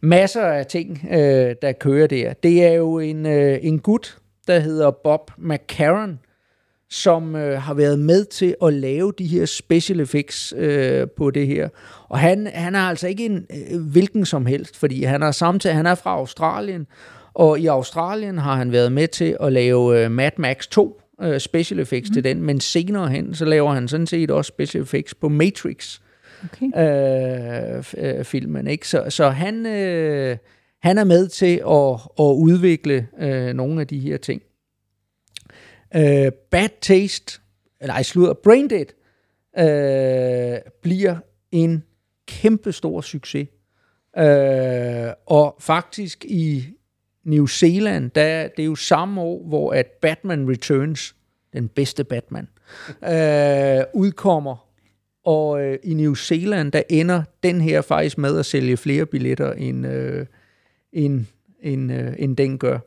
masser af ting, øh, der kører der. Det er jo en, øh, en gut, der hedder Bob McCarron, som øh, har været med til at lave de her special effects øh, på det her. Og han, han er altså ikke en øh, hvilken som helst, fordi han er samtidig, han er fra Australien, og i Australien har han været med til at lave øh, Mad Max 2 øh, special effects mm. til den, men senere hen, så laver han sådan set også special effects på Matrix Okay. øh, øh, filmen. Ikke? Så, så han, øh, han er med til at, at udvikle øh, nogle af de her ting. Øh, Bad Taste, eller ej, slutter, Braindead, øh, bliver en kæmpe stor succes. Øh, og faktisk i New Zealand, der, det er jo samme år, hvor at Batman Returns, den bedste Batman, øh, udkommer. Og øh, i New Zealand, der ender den her faktisk med at sælge flere billetter, end, øh, end, end, øh, end den gør.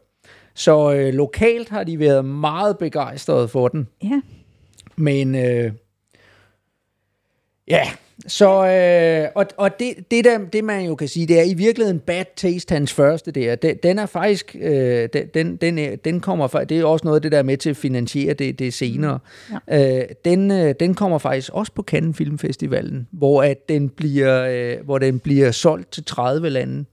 Så øh, lokalt har de været meget begejstrede for den. Ja. Men øh, ja, så øh, og, og det, det, der, det man jo kan sige, det er i virkeligheden Bad Taste, hans første der. Den, den er faktisk, øh, den- den, den, er, den kommer fra, det er også noget af det der er med til at finansiere det, det senere. Ja. Øh, den, øh, den kommer faktisk også på Cannes Filmfestivalen, hvor at den bliver, øh, hvor den bliver solgt til 30 lande.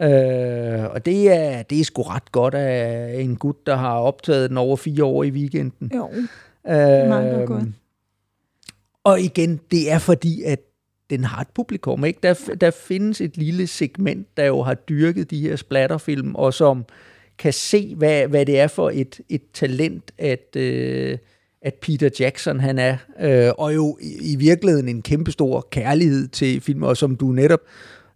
Øh, og det er, det er sgu ret godt af en gut, der har optaget den over fire år i weekenden. Jo, er meget godt. Og igen, det er fordi, at den har et publikum. Ikke? Der, der findes et lille segment, der jo har dyrket de her splatterfilm, og som kan se, hvad, hvad det er for et, et talent, at, øh, at Peter Jackson han er. Øh, og jo i, i virkeligheden en kæmpestor kærlighed til film, og som du netop,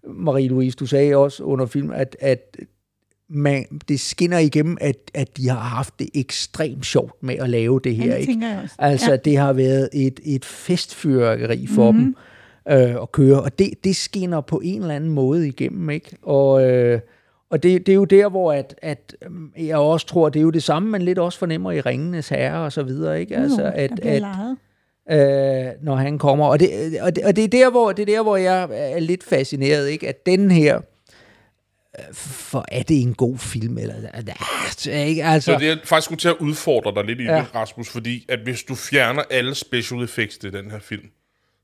Marie-Louise, du sagde også under film, at, at man, det skinner igennem, at, at de har haft det ekstremt sjovt med at lave det her. Ja, det ikke? jeg også. Altså, Ja. det har været et, et festfyrkeri for Mhm. mm-hmm. dem øh, at køre, og det, det skinner på en eller anden måde igennem, ikke? Og, øh, og det, det er jo der, hvor at, at øhm, jeg også tror, det er jo det samme, man lidt også fornemmer i Ringenes Herre og så videre, ikke? Altså, Jo, at, at, leget. Øh, når han kommer. Og det, og det, og det, er der, hvor, det er der, hvor jeg er lidt fascineret, ikke? At den her, øh, for er det en god film? Eller, altså, ikke? Altså, Så det er faktisk skulle til at udfordre dig lidt i Ja. det, Rasmus, fordi at hvis du fjerner alle special effects til den her film,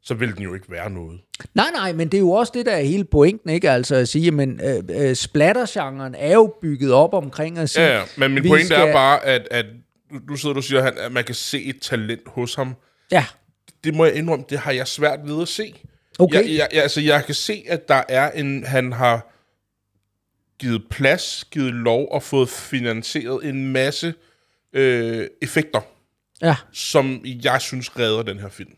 så vil den jo ikke være noget. Nej, nej, men det er jo også det, der er hele pointen, ikke? Altså at sige, men øh, øh, splattergenren er jo bygget op omkring at sige... Ja, ja. men min pointe skal- er bare, at, at nu sidder du og siger, at, han, at man kan se et talent hos ham. Ja, Det må jeg indrømme, det har jeg svært ved at se. Okay. Jeg, jeg, jeg, altså, jeg kan se, at der er en... Han har givet plads, givet lov og fået finansieret en masse øh, effekter, ja, som jeg synes redder den her film.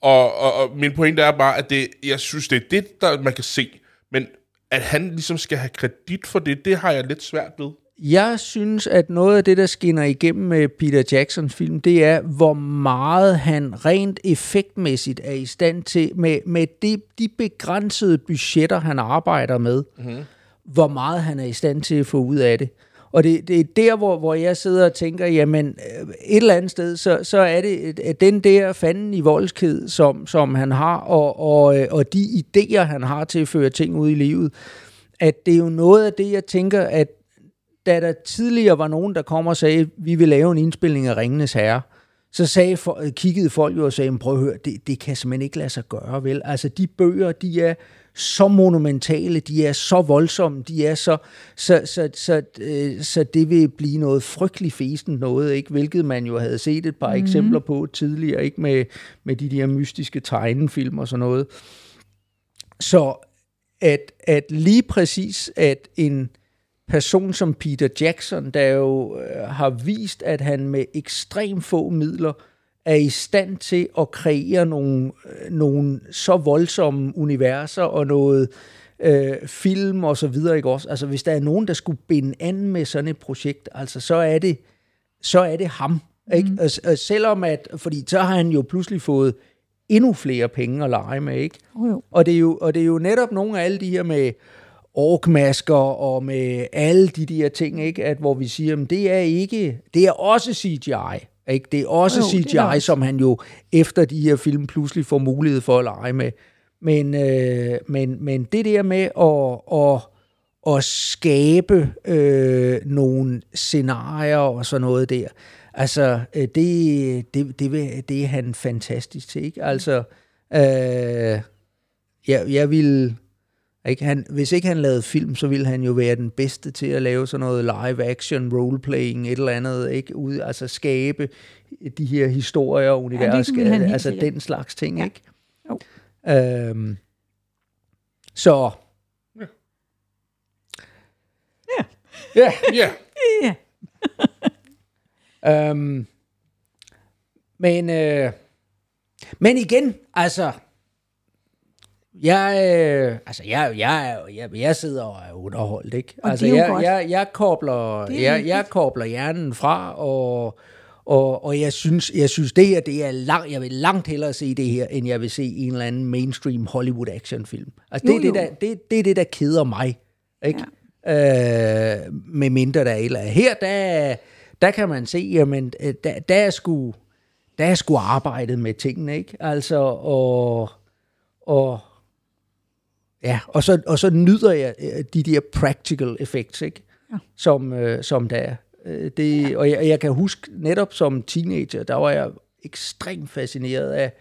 Og, og, og min pointe er bare, at det, jeg synes, det er det, der man kan se. Men at han ligesom skal have kredit for det, det har jeg lidt svært ved. Jeg synes, at noget af det, der skinner igennem med Peter Jacksons film, det er, hvor meget han rent effektmæssigt er i stand til, med, med de, de begrænsede budgetter, han arbejder med, mm-hmm. hvor meget han er i stand til at få ud af det. Og det, det er der, hvor, hvor jeg sidder og tænker, jamen øh, et eller andet sted, så, så er det øh, den der fanden i voldsked, som, som han har, og, og, øh, og de idéer, han har til at føre ting ud i livet, at det er jo noget af det, jeg tænker, at da der tidligere var nogen, der kom og sagde, vi vil lave en indspilning af Ringenes Herre, så sagde, for, kiggede folk jo og sagde, "Men prøv at høre, det, det kan simpelthen ikke lade sig gøre, vel? Altså, de bøger, de er så monumentale, de er så voldsomme, de er så, så, så, så, øh, så det vil blive noget frygtelig festen noget, ikke? Hvilket man jo havde set et par mm. eksempler på tidligere, ikke? Med, med de der mystiske tegnefilm og sådan noget. Så at, at lige præcis, at en person som Peter Jackson, der jo øh, har vist, at han med ekstremt få midler er i stand til at kreere nogle, øh, nogle så voldsomme universer og noget øh, film og så videre, ikke også? Altså, hvis der er nogen, der skulle binde an med sådan et projekt, altså, så er det, så er det ham, ikke? Og, og selvom at, fordi så har han jo pludselig fået endnu flere penge at lege med, ikke? Oh, jo. Og det, er jo, og det er jo netop nogle af alle de her med orkmasker og med alle de der ting, ikke? At, hvor vi siger, at det er ikke, det er også CGI. Ikke? Det er også Jo, det er CGI, det også. som han jo efter de her film pludselig får mulighed for at lege med. Men, øh, men, men det der med at, at, at skabe øh, nogle scenarier og sådan noget der, altså øh, det, det, det, vil- det er han fantastisk til. Ikke? Altså, øh, jeg, jeg vil... Ikke? Han, hvis ikke han lavede film, så ville han jo være den bedste til at lave sådan noget live action, roleplaying, et eller andet, ikke? Ud, altså skabe de her historier og han helt altså sikkert. den slags ting, Ja. ikke? Jo. Øhm, så... Ja. Ja. Ja, Ja. [LAUGHS] Øhm, men, øh, men igen, altså, jeg, øh, altså jeg, jeg, jeg, jeg sidder og er underholdt, ikke? Og altså, det er jo jeg, godt. jeg, jeg, kobler, Det er jeg, jeg kobler hjernen fra, og, og, og jeg synes, jeg synes det her, det er langt, jeg vil langt hellere se det her, end jeg vil se en eller anden mainstream Hollywood actionfilm. Altså, det, Jo, er det, jo. der, det, det er det, der keder mig, ikke? Ja. Øh, med mindre der er eller. Her, der, der kan man se, jamen, øh, der, der er sgu, der er sgu arbejdet med tingene, ikke? Altså, og, og, ja, og så, og så nyder jeg øh, de der practical effects, ikke? Ja. Som, øh, som der er. Øh, Det, og jeg, jeg kan huske, netop som teenager, der var jeg ekstremt fascineret af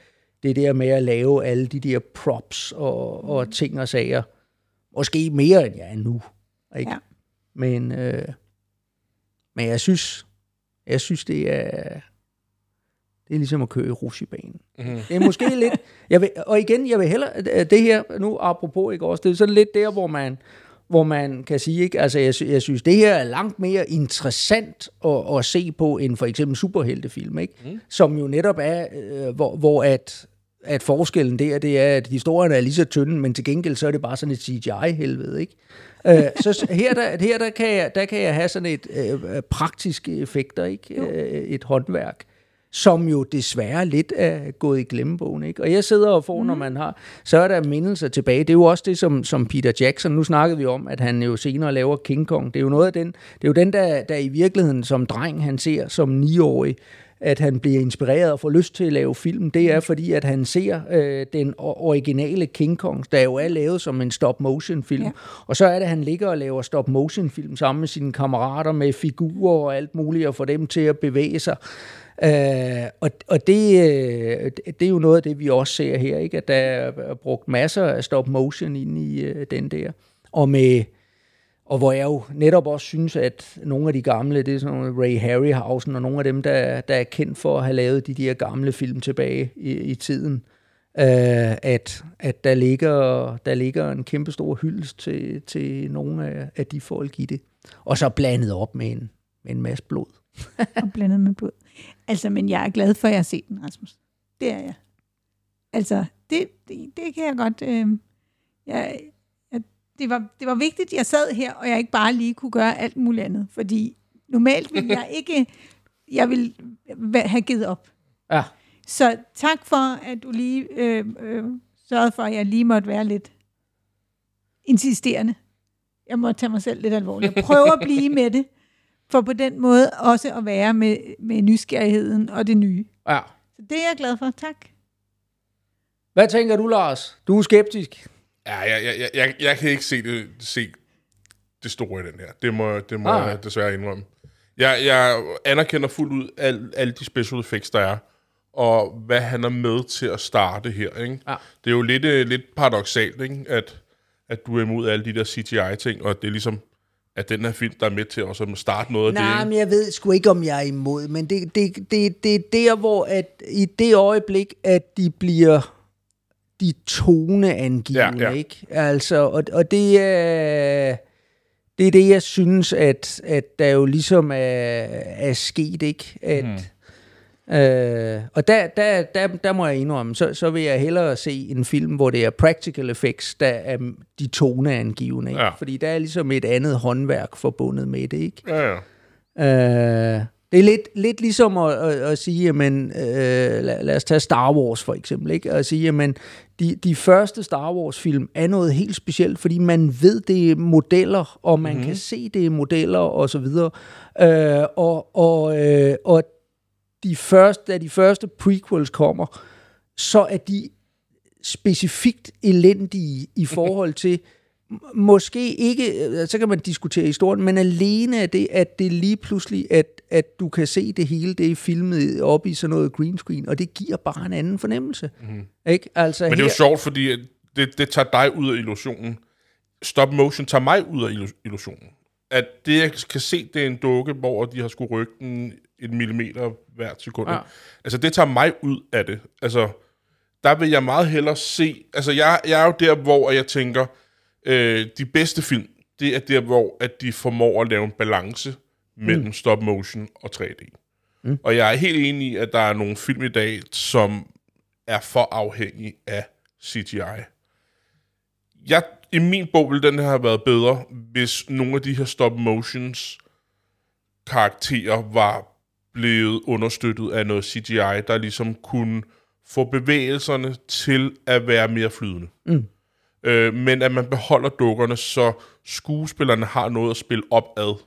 det der med at lave alle de der props og, Mm. og ting og sager. Måske mere, end jeg er nu. Ikke? Ja. Men, øh, men jeg synes, jeg synes, det er, det er ligesom at køre i rusjebanen. Mhm. Det er måske lidt, jeg vil, og igen, jeg vil hellere, det her, nu apropos ikke også, det er sådan lidt der, hvor man, hvor man kan sige, ikke? Altså, jeg, jeg synes, det her er langt mere interessant at, at se på, end for eksempel superheltefilm, ikke? Mm. Som jo netop er, øh, hvor, hvor at, at forskellen der, det er, at historien er lige så tynde, men til gengæld så er det bare sådan et CGI-helvede, ikke? øh, så her, der, her der, kan jeg, der kan jeg have sådan et øh, praktiske effekter, ikke? Øh, et håndværk som jo desværre lidt er gået i glemmebogen. Ikke? Og jeg sidder og får, mm. når man har, så er der mindelser tilbage. Det er jo også det, som, som Peter Jackson, nu snakkede vi om, at han jo senere laver King Kong. Det er jo noget af den, det er jo den, der, der i virkeligheden som dreng, han ser som niårig, at han bliver inspireret og får lyst til at lave film, det er fordi, at han ser øh, den originale King Kong, der jo er lavet som en stop-motion-film. Ja. Og så er det, at han ligger og laver stop-motion-film sammen med sine kammerater med figurer og alt muligt, og får dem til at bevæge sig. Øh, og og det, øh, det er jo noget af det, vi også ser her, ikke? at der er brugt masser af stop-motion ind i øh, den der. Og med og hvor jeg jo netop også synes, at nogle af de gamle, det er sådan nogle Ray Harryhausen, og nogle af dem, der, der er kendt for at have lavet de der gamle film tilbage i, i tiden, øh, at, at der, ligger, der ligger en kæmpe stor hyldest til, til nogle af, af de folk i det. Og så blandet op med en, med en masse blod. og blandet med blod. Altså, men jeg er glad for, at jeg har set den, Rasmus. Det er jeg. Altså, det, det, det kan jeg godt... Øh, jeg, jeg, det, var, det var vigtigt, at jeg sad her, og jeg ikke bare lige kunne gøre alt muligt andet. Fordi normalt ville jeg [LAUGHS] ikke... Jeg ville have givet op. Ja, Så tak for, at du lige øh, øh, sørgede for, at jeg lige måtte være lidt insisterende. Jeg må tage mig selv lidt alvorligt. Jeg prøver at blive med det, [LAUGHS] for på den måde også at være med, med nysgerrigheden og det nye. ja. Så det er jeg glad for. Tak. Hvad tænker du, Lars? Du er skeptisk. Ja, jeg, jeg, jeg, jeg, jeg kan ikke se det, se det store i den her. Det må, det må Ah. jeg desværre indrømme. Jeg, jeg anerkender fuldt ud al, alle de special effects, der er, og hvad han er med til at starte her. Ikke? Ja. Det er jo lidt, øh, lidt paradoxalt, ikke? At, at du er imod alle de der CGI-ting, og det er ligesom, at den her film, der er med til også at starte noget af det. Nej, men jeg ved sgu ikke, om jeg er imod, men det, det, det, det er der, hvor at i det øjeblik, at de bliver de toneangivende, Ja, ja. ikke? Altså, og, og det er... Det er det, jeg synes, at, at der jo ligesom er, er sket, ikke? At, mm. Øh, og der, der, der, der må jeg indrømme, så, så vil jeg hellere se en film, hvor det er practical effects, der er de toneangivende, ikke? Ja. Fordi der er ligesom et andet håndværk forbundet med det, ikke? Ja, ja. Øh, det er lidt, lidt ligesom at, at, at sige, jamen, øh, lad, lad os tage Star Wars for eksempel, ikke? At sige, jamen, de, de første Star Wars-film er noget helt specielt, fordi man ved, det er modeller, og man mm-hmm. kan se, det er modeller, og så videre. Øh, og, og, øh, og de første, da de første prequels kommer, så er de specifikt elendige i [LAUGHS] forhold til, måske ikke, øh, så kan man diskutere historien, men alene af det, at det lige pludselig, at, at du kan se det hele, det er filmet op i sådan noget green screen, og det giver bare en anden fornemmelse. Mm. Ikke? Altså Men det er her, jo sjovt, fordi at det, det tager dig ud af illusionen. Stop motion tager mig ud af illu- illusionen. At det, jeg kan se, det er en dukke, hvor de har skulle rykke den et millimeter hver sekund. Ja. Ja. Altså, det tager mig ud af det. Altså, der vil jeg meget hellere se... Altså, jeg, jeg er jo der, hvor jeg tænker, øh, de bedste film, det er der, hvor at de formår at lave en balance mellem mm. stop motion og 3D. Mm. Og jeg er helt enig i, at der er nogle film i dag, som er for afhængige af CGI. Jeg, I min bog ville den her have været bedre, hvis nogle af de her stop motions karakterer var blevet understøttet af noget CGI, der ligesom kunne få bevægelserne til at være mere flydende. Mm. Øh, men at man beholder dukkerne, så skuespillerne har noget at spille op ad.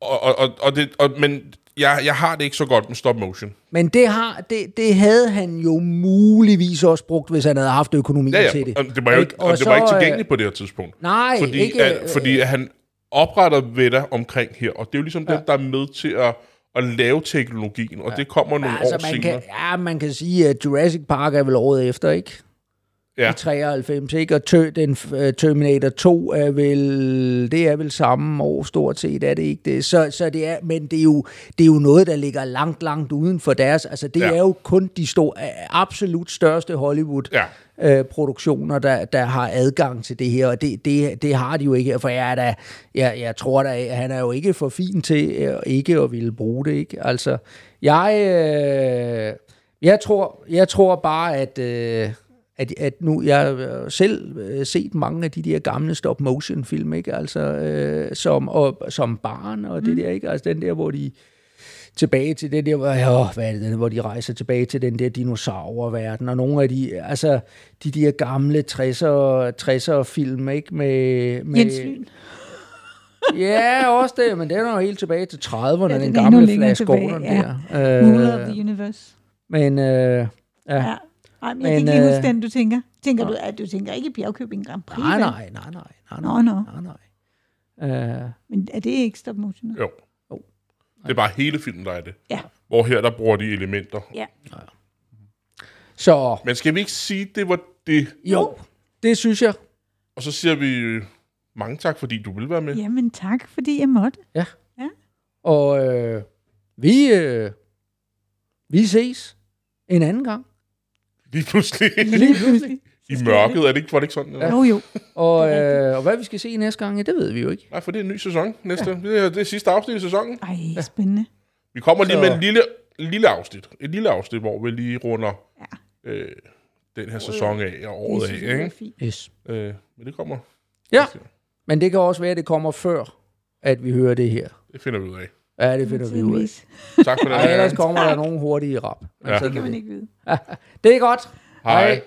Og, og, og, og det, og, men jeg, jeg har det ikke så godt med stop motion. men det, har, det, det havde han jo muligvis også brugt, hvis han havde haft økonomi Ja, ja. til det. Og det var jo ikke, og det var ikke tilgængeligt på det her tidspunkt. Nej, fordi, ikke, at, fordi at han opretter ved dig omkring her, og det er jo ligesom ja. den, der er med til at, at lave teknologien, og ja. det kommer nogle altså, år man senere. kan, ja, man kan sige, at Jurassic Park er vel året efter, ikke? Ja. i 93, ikke? Og tø, den, øh, Terminator 2 er vel, det er vel samme år stort set, er det ikke det? Så, så det er, men det er, jo, det er jo noget, der ligger langt, langt uden for deres, altså det ja. er jo kun de store, absolut største Hollywood Ja. øh, produktioner, der, der har adgang til det her, og det, det, det har de jo ikke, for jeg, er da, jeg, jeg tror da, han er jo ikke for fin til øh, ikke at ville bruge det, ikke? Altså, jeg, øh, jeg, tror, jeg tror bare, at, øh, at, at nu, jeg har selv øh, set mange af de der gamle stop-motion film, ikke? Altså, øh, som, og, som barn, og det der, ikke? Altså, den der, hvor de tilbage til det der, hvor, ja, hvad er det, hvor de rejser tilbage til den der dinosaurverden, og nogle af de, altså, de der gamle 60'er, 60'er film, ikke? Med, med, Jens Lyn. [LAUGHS] Ja, også det, men den er jo helt tilbage til 30'erne, ja, den gamle Flash Gordon ja. der. Of Øh, the Universe. men øh, ja. Ja. Ej, men jeg Men, kan ikke øh, huske den, du tænker. Tænker du, at du tænker ikke Bjergkøbing Grand Prix? Nej, nej, nej, nej, nej, Nå, nå. nej, nej. Øh, Men er det ikke stop motion? Jo. Jo. Det er bare hele filmen, der er det. Ja. Hvor her, der bruger de elementer. Ja. så Men skal vi ikke sige, det var det? jo, det synes jeg. Og så siger vi øh, mange tak, fordi du vil være med. Jamen tak, fordi jeg måtte. Og øh, vi, øh, vi ses en anden gang. Lige pludselig. [LAUGHS] Lige pludselig. I mørket, er det ikke, var det ikke sådan? Ja. Jo, jo. Og, øh, og hvad vi skal se næste gang, ja, det ved vi jo ikke. Nej, for det er en ny sæson næste. Ja. Det, er, det er sidste afsnit i sæsonen. Ej, spændende. Vi kommer lige Så- med en lille, lille afsnit. Et lille afsnit, hvor vi lige runder Ja. øh, den her sæson af og året Det af. er Ikke? fint. Yes. Øh, men det kommer. Ja, men det kan også være, at det kommer før, at vi hører det her. Det finder vi ud af. Ja, det finder vi ud af. Tak for det. Og ellers kommer der nogen hurtige rap. Ja. Det kan man ikke vide. [LAUGHS] Det er godt. Hej.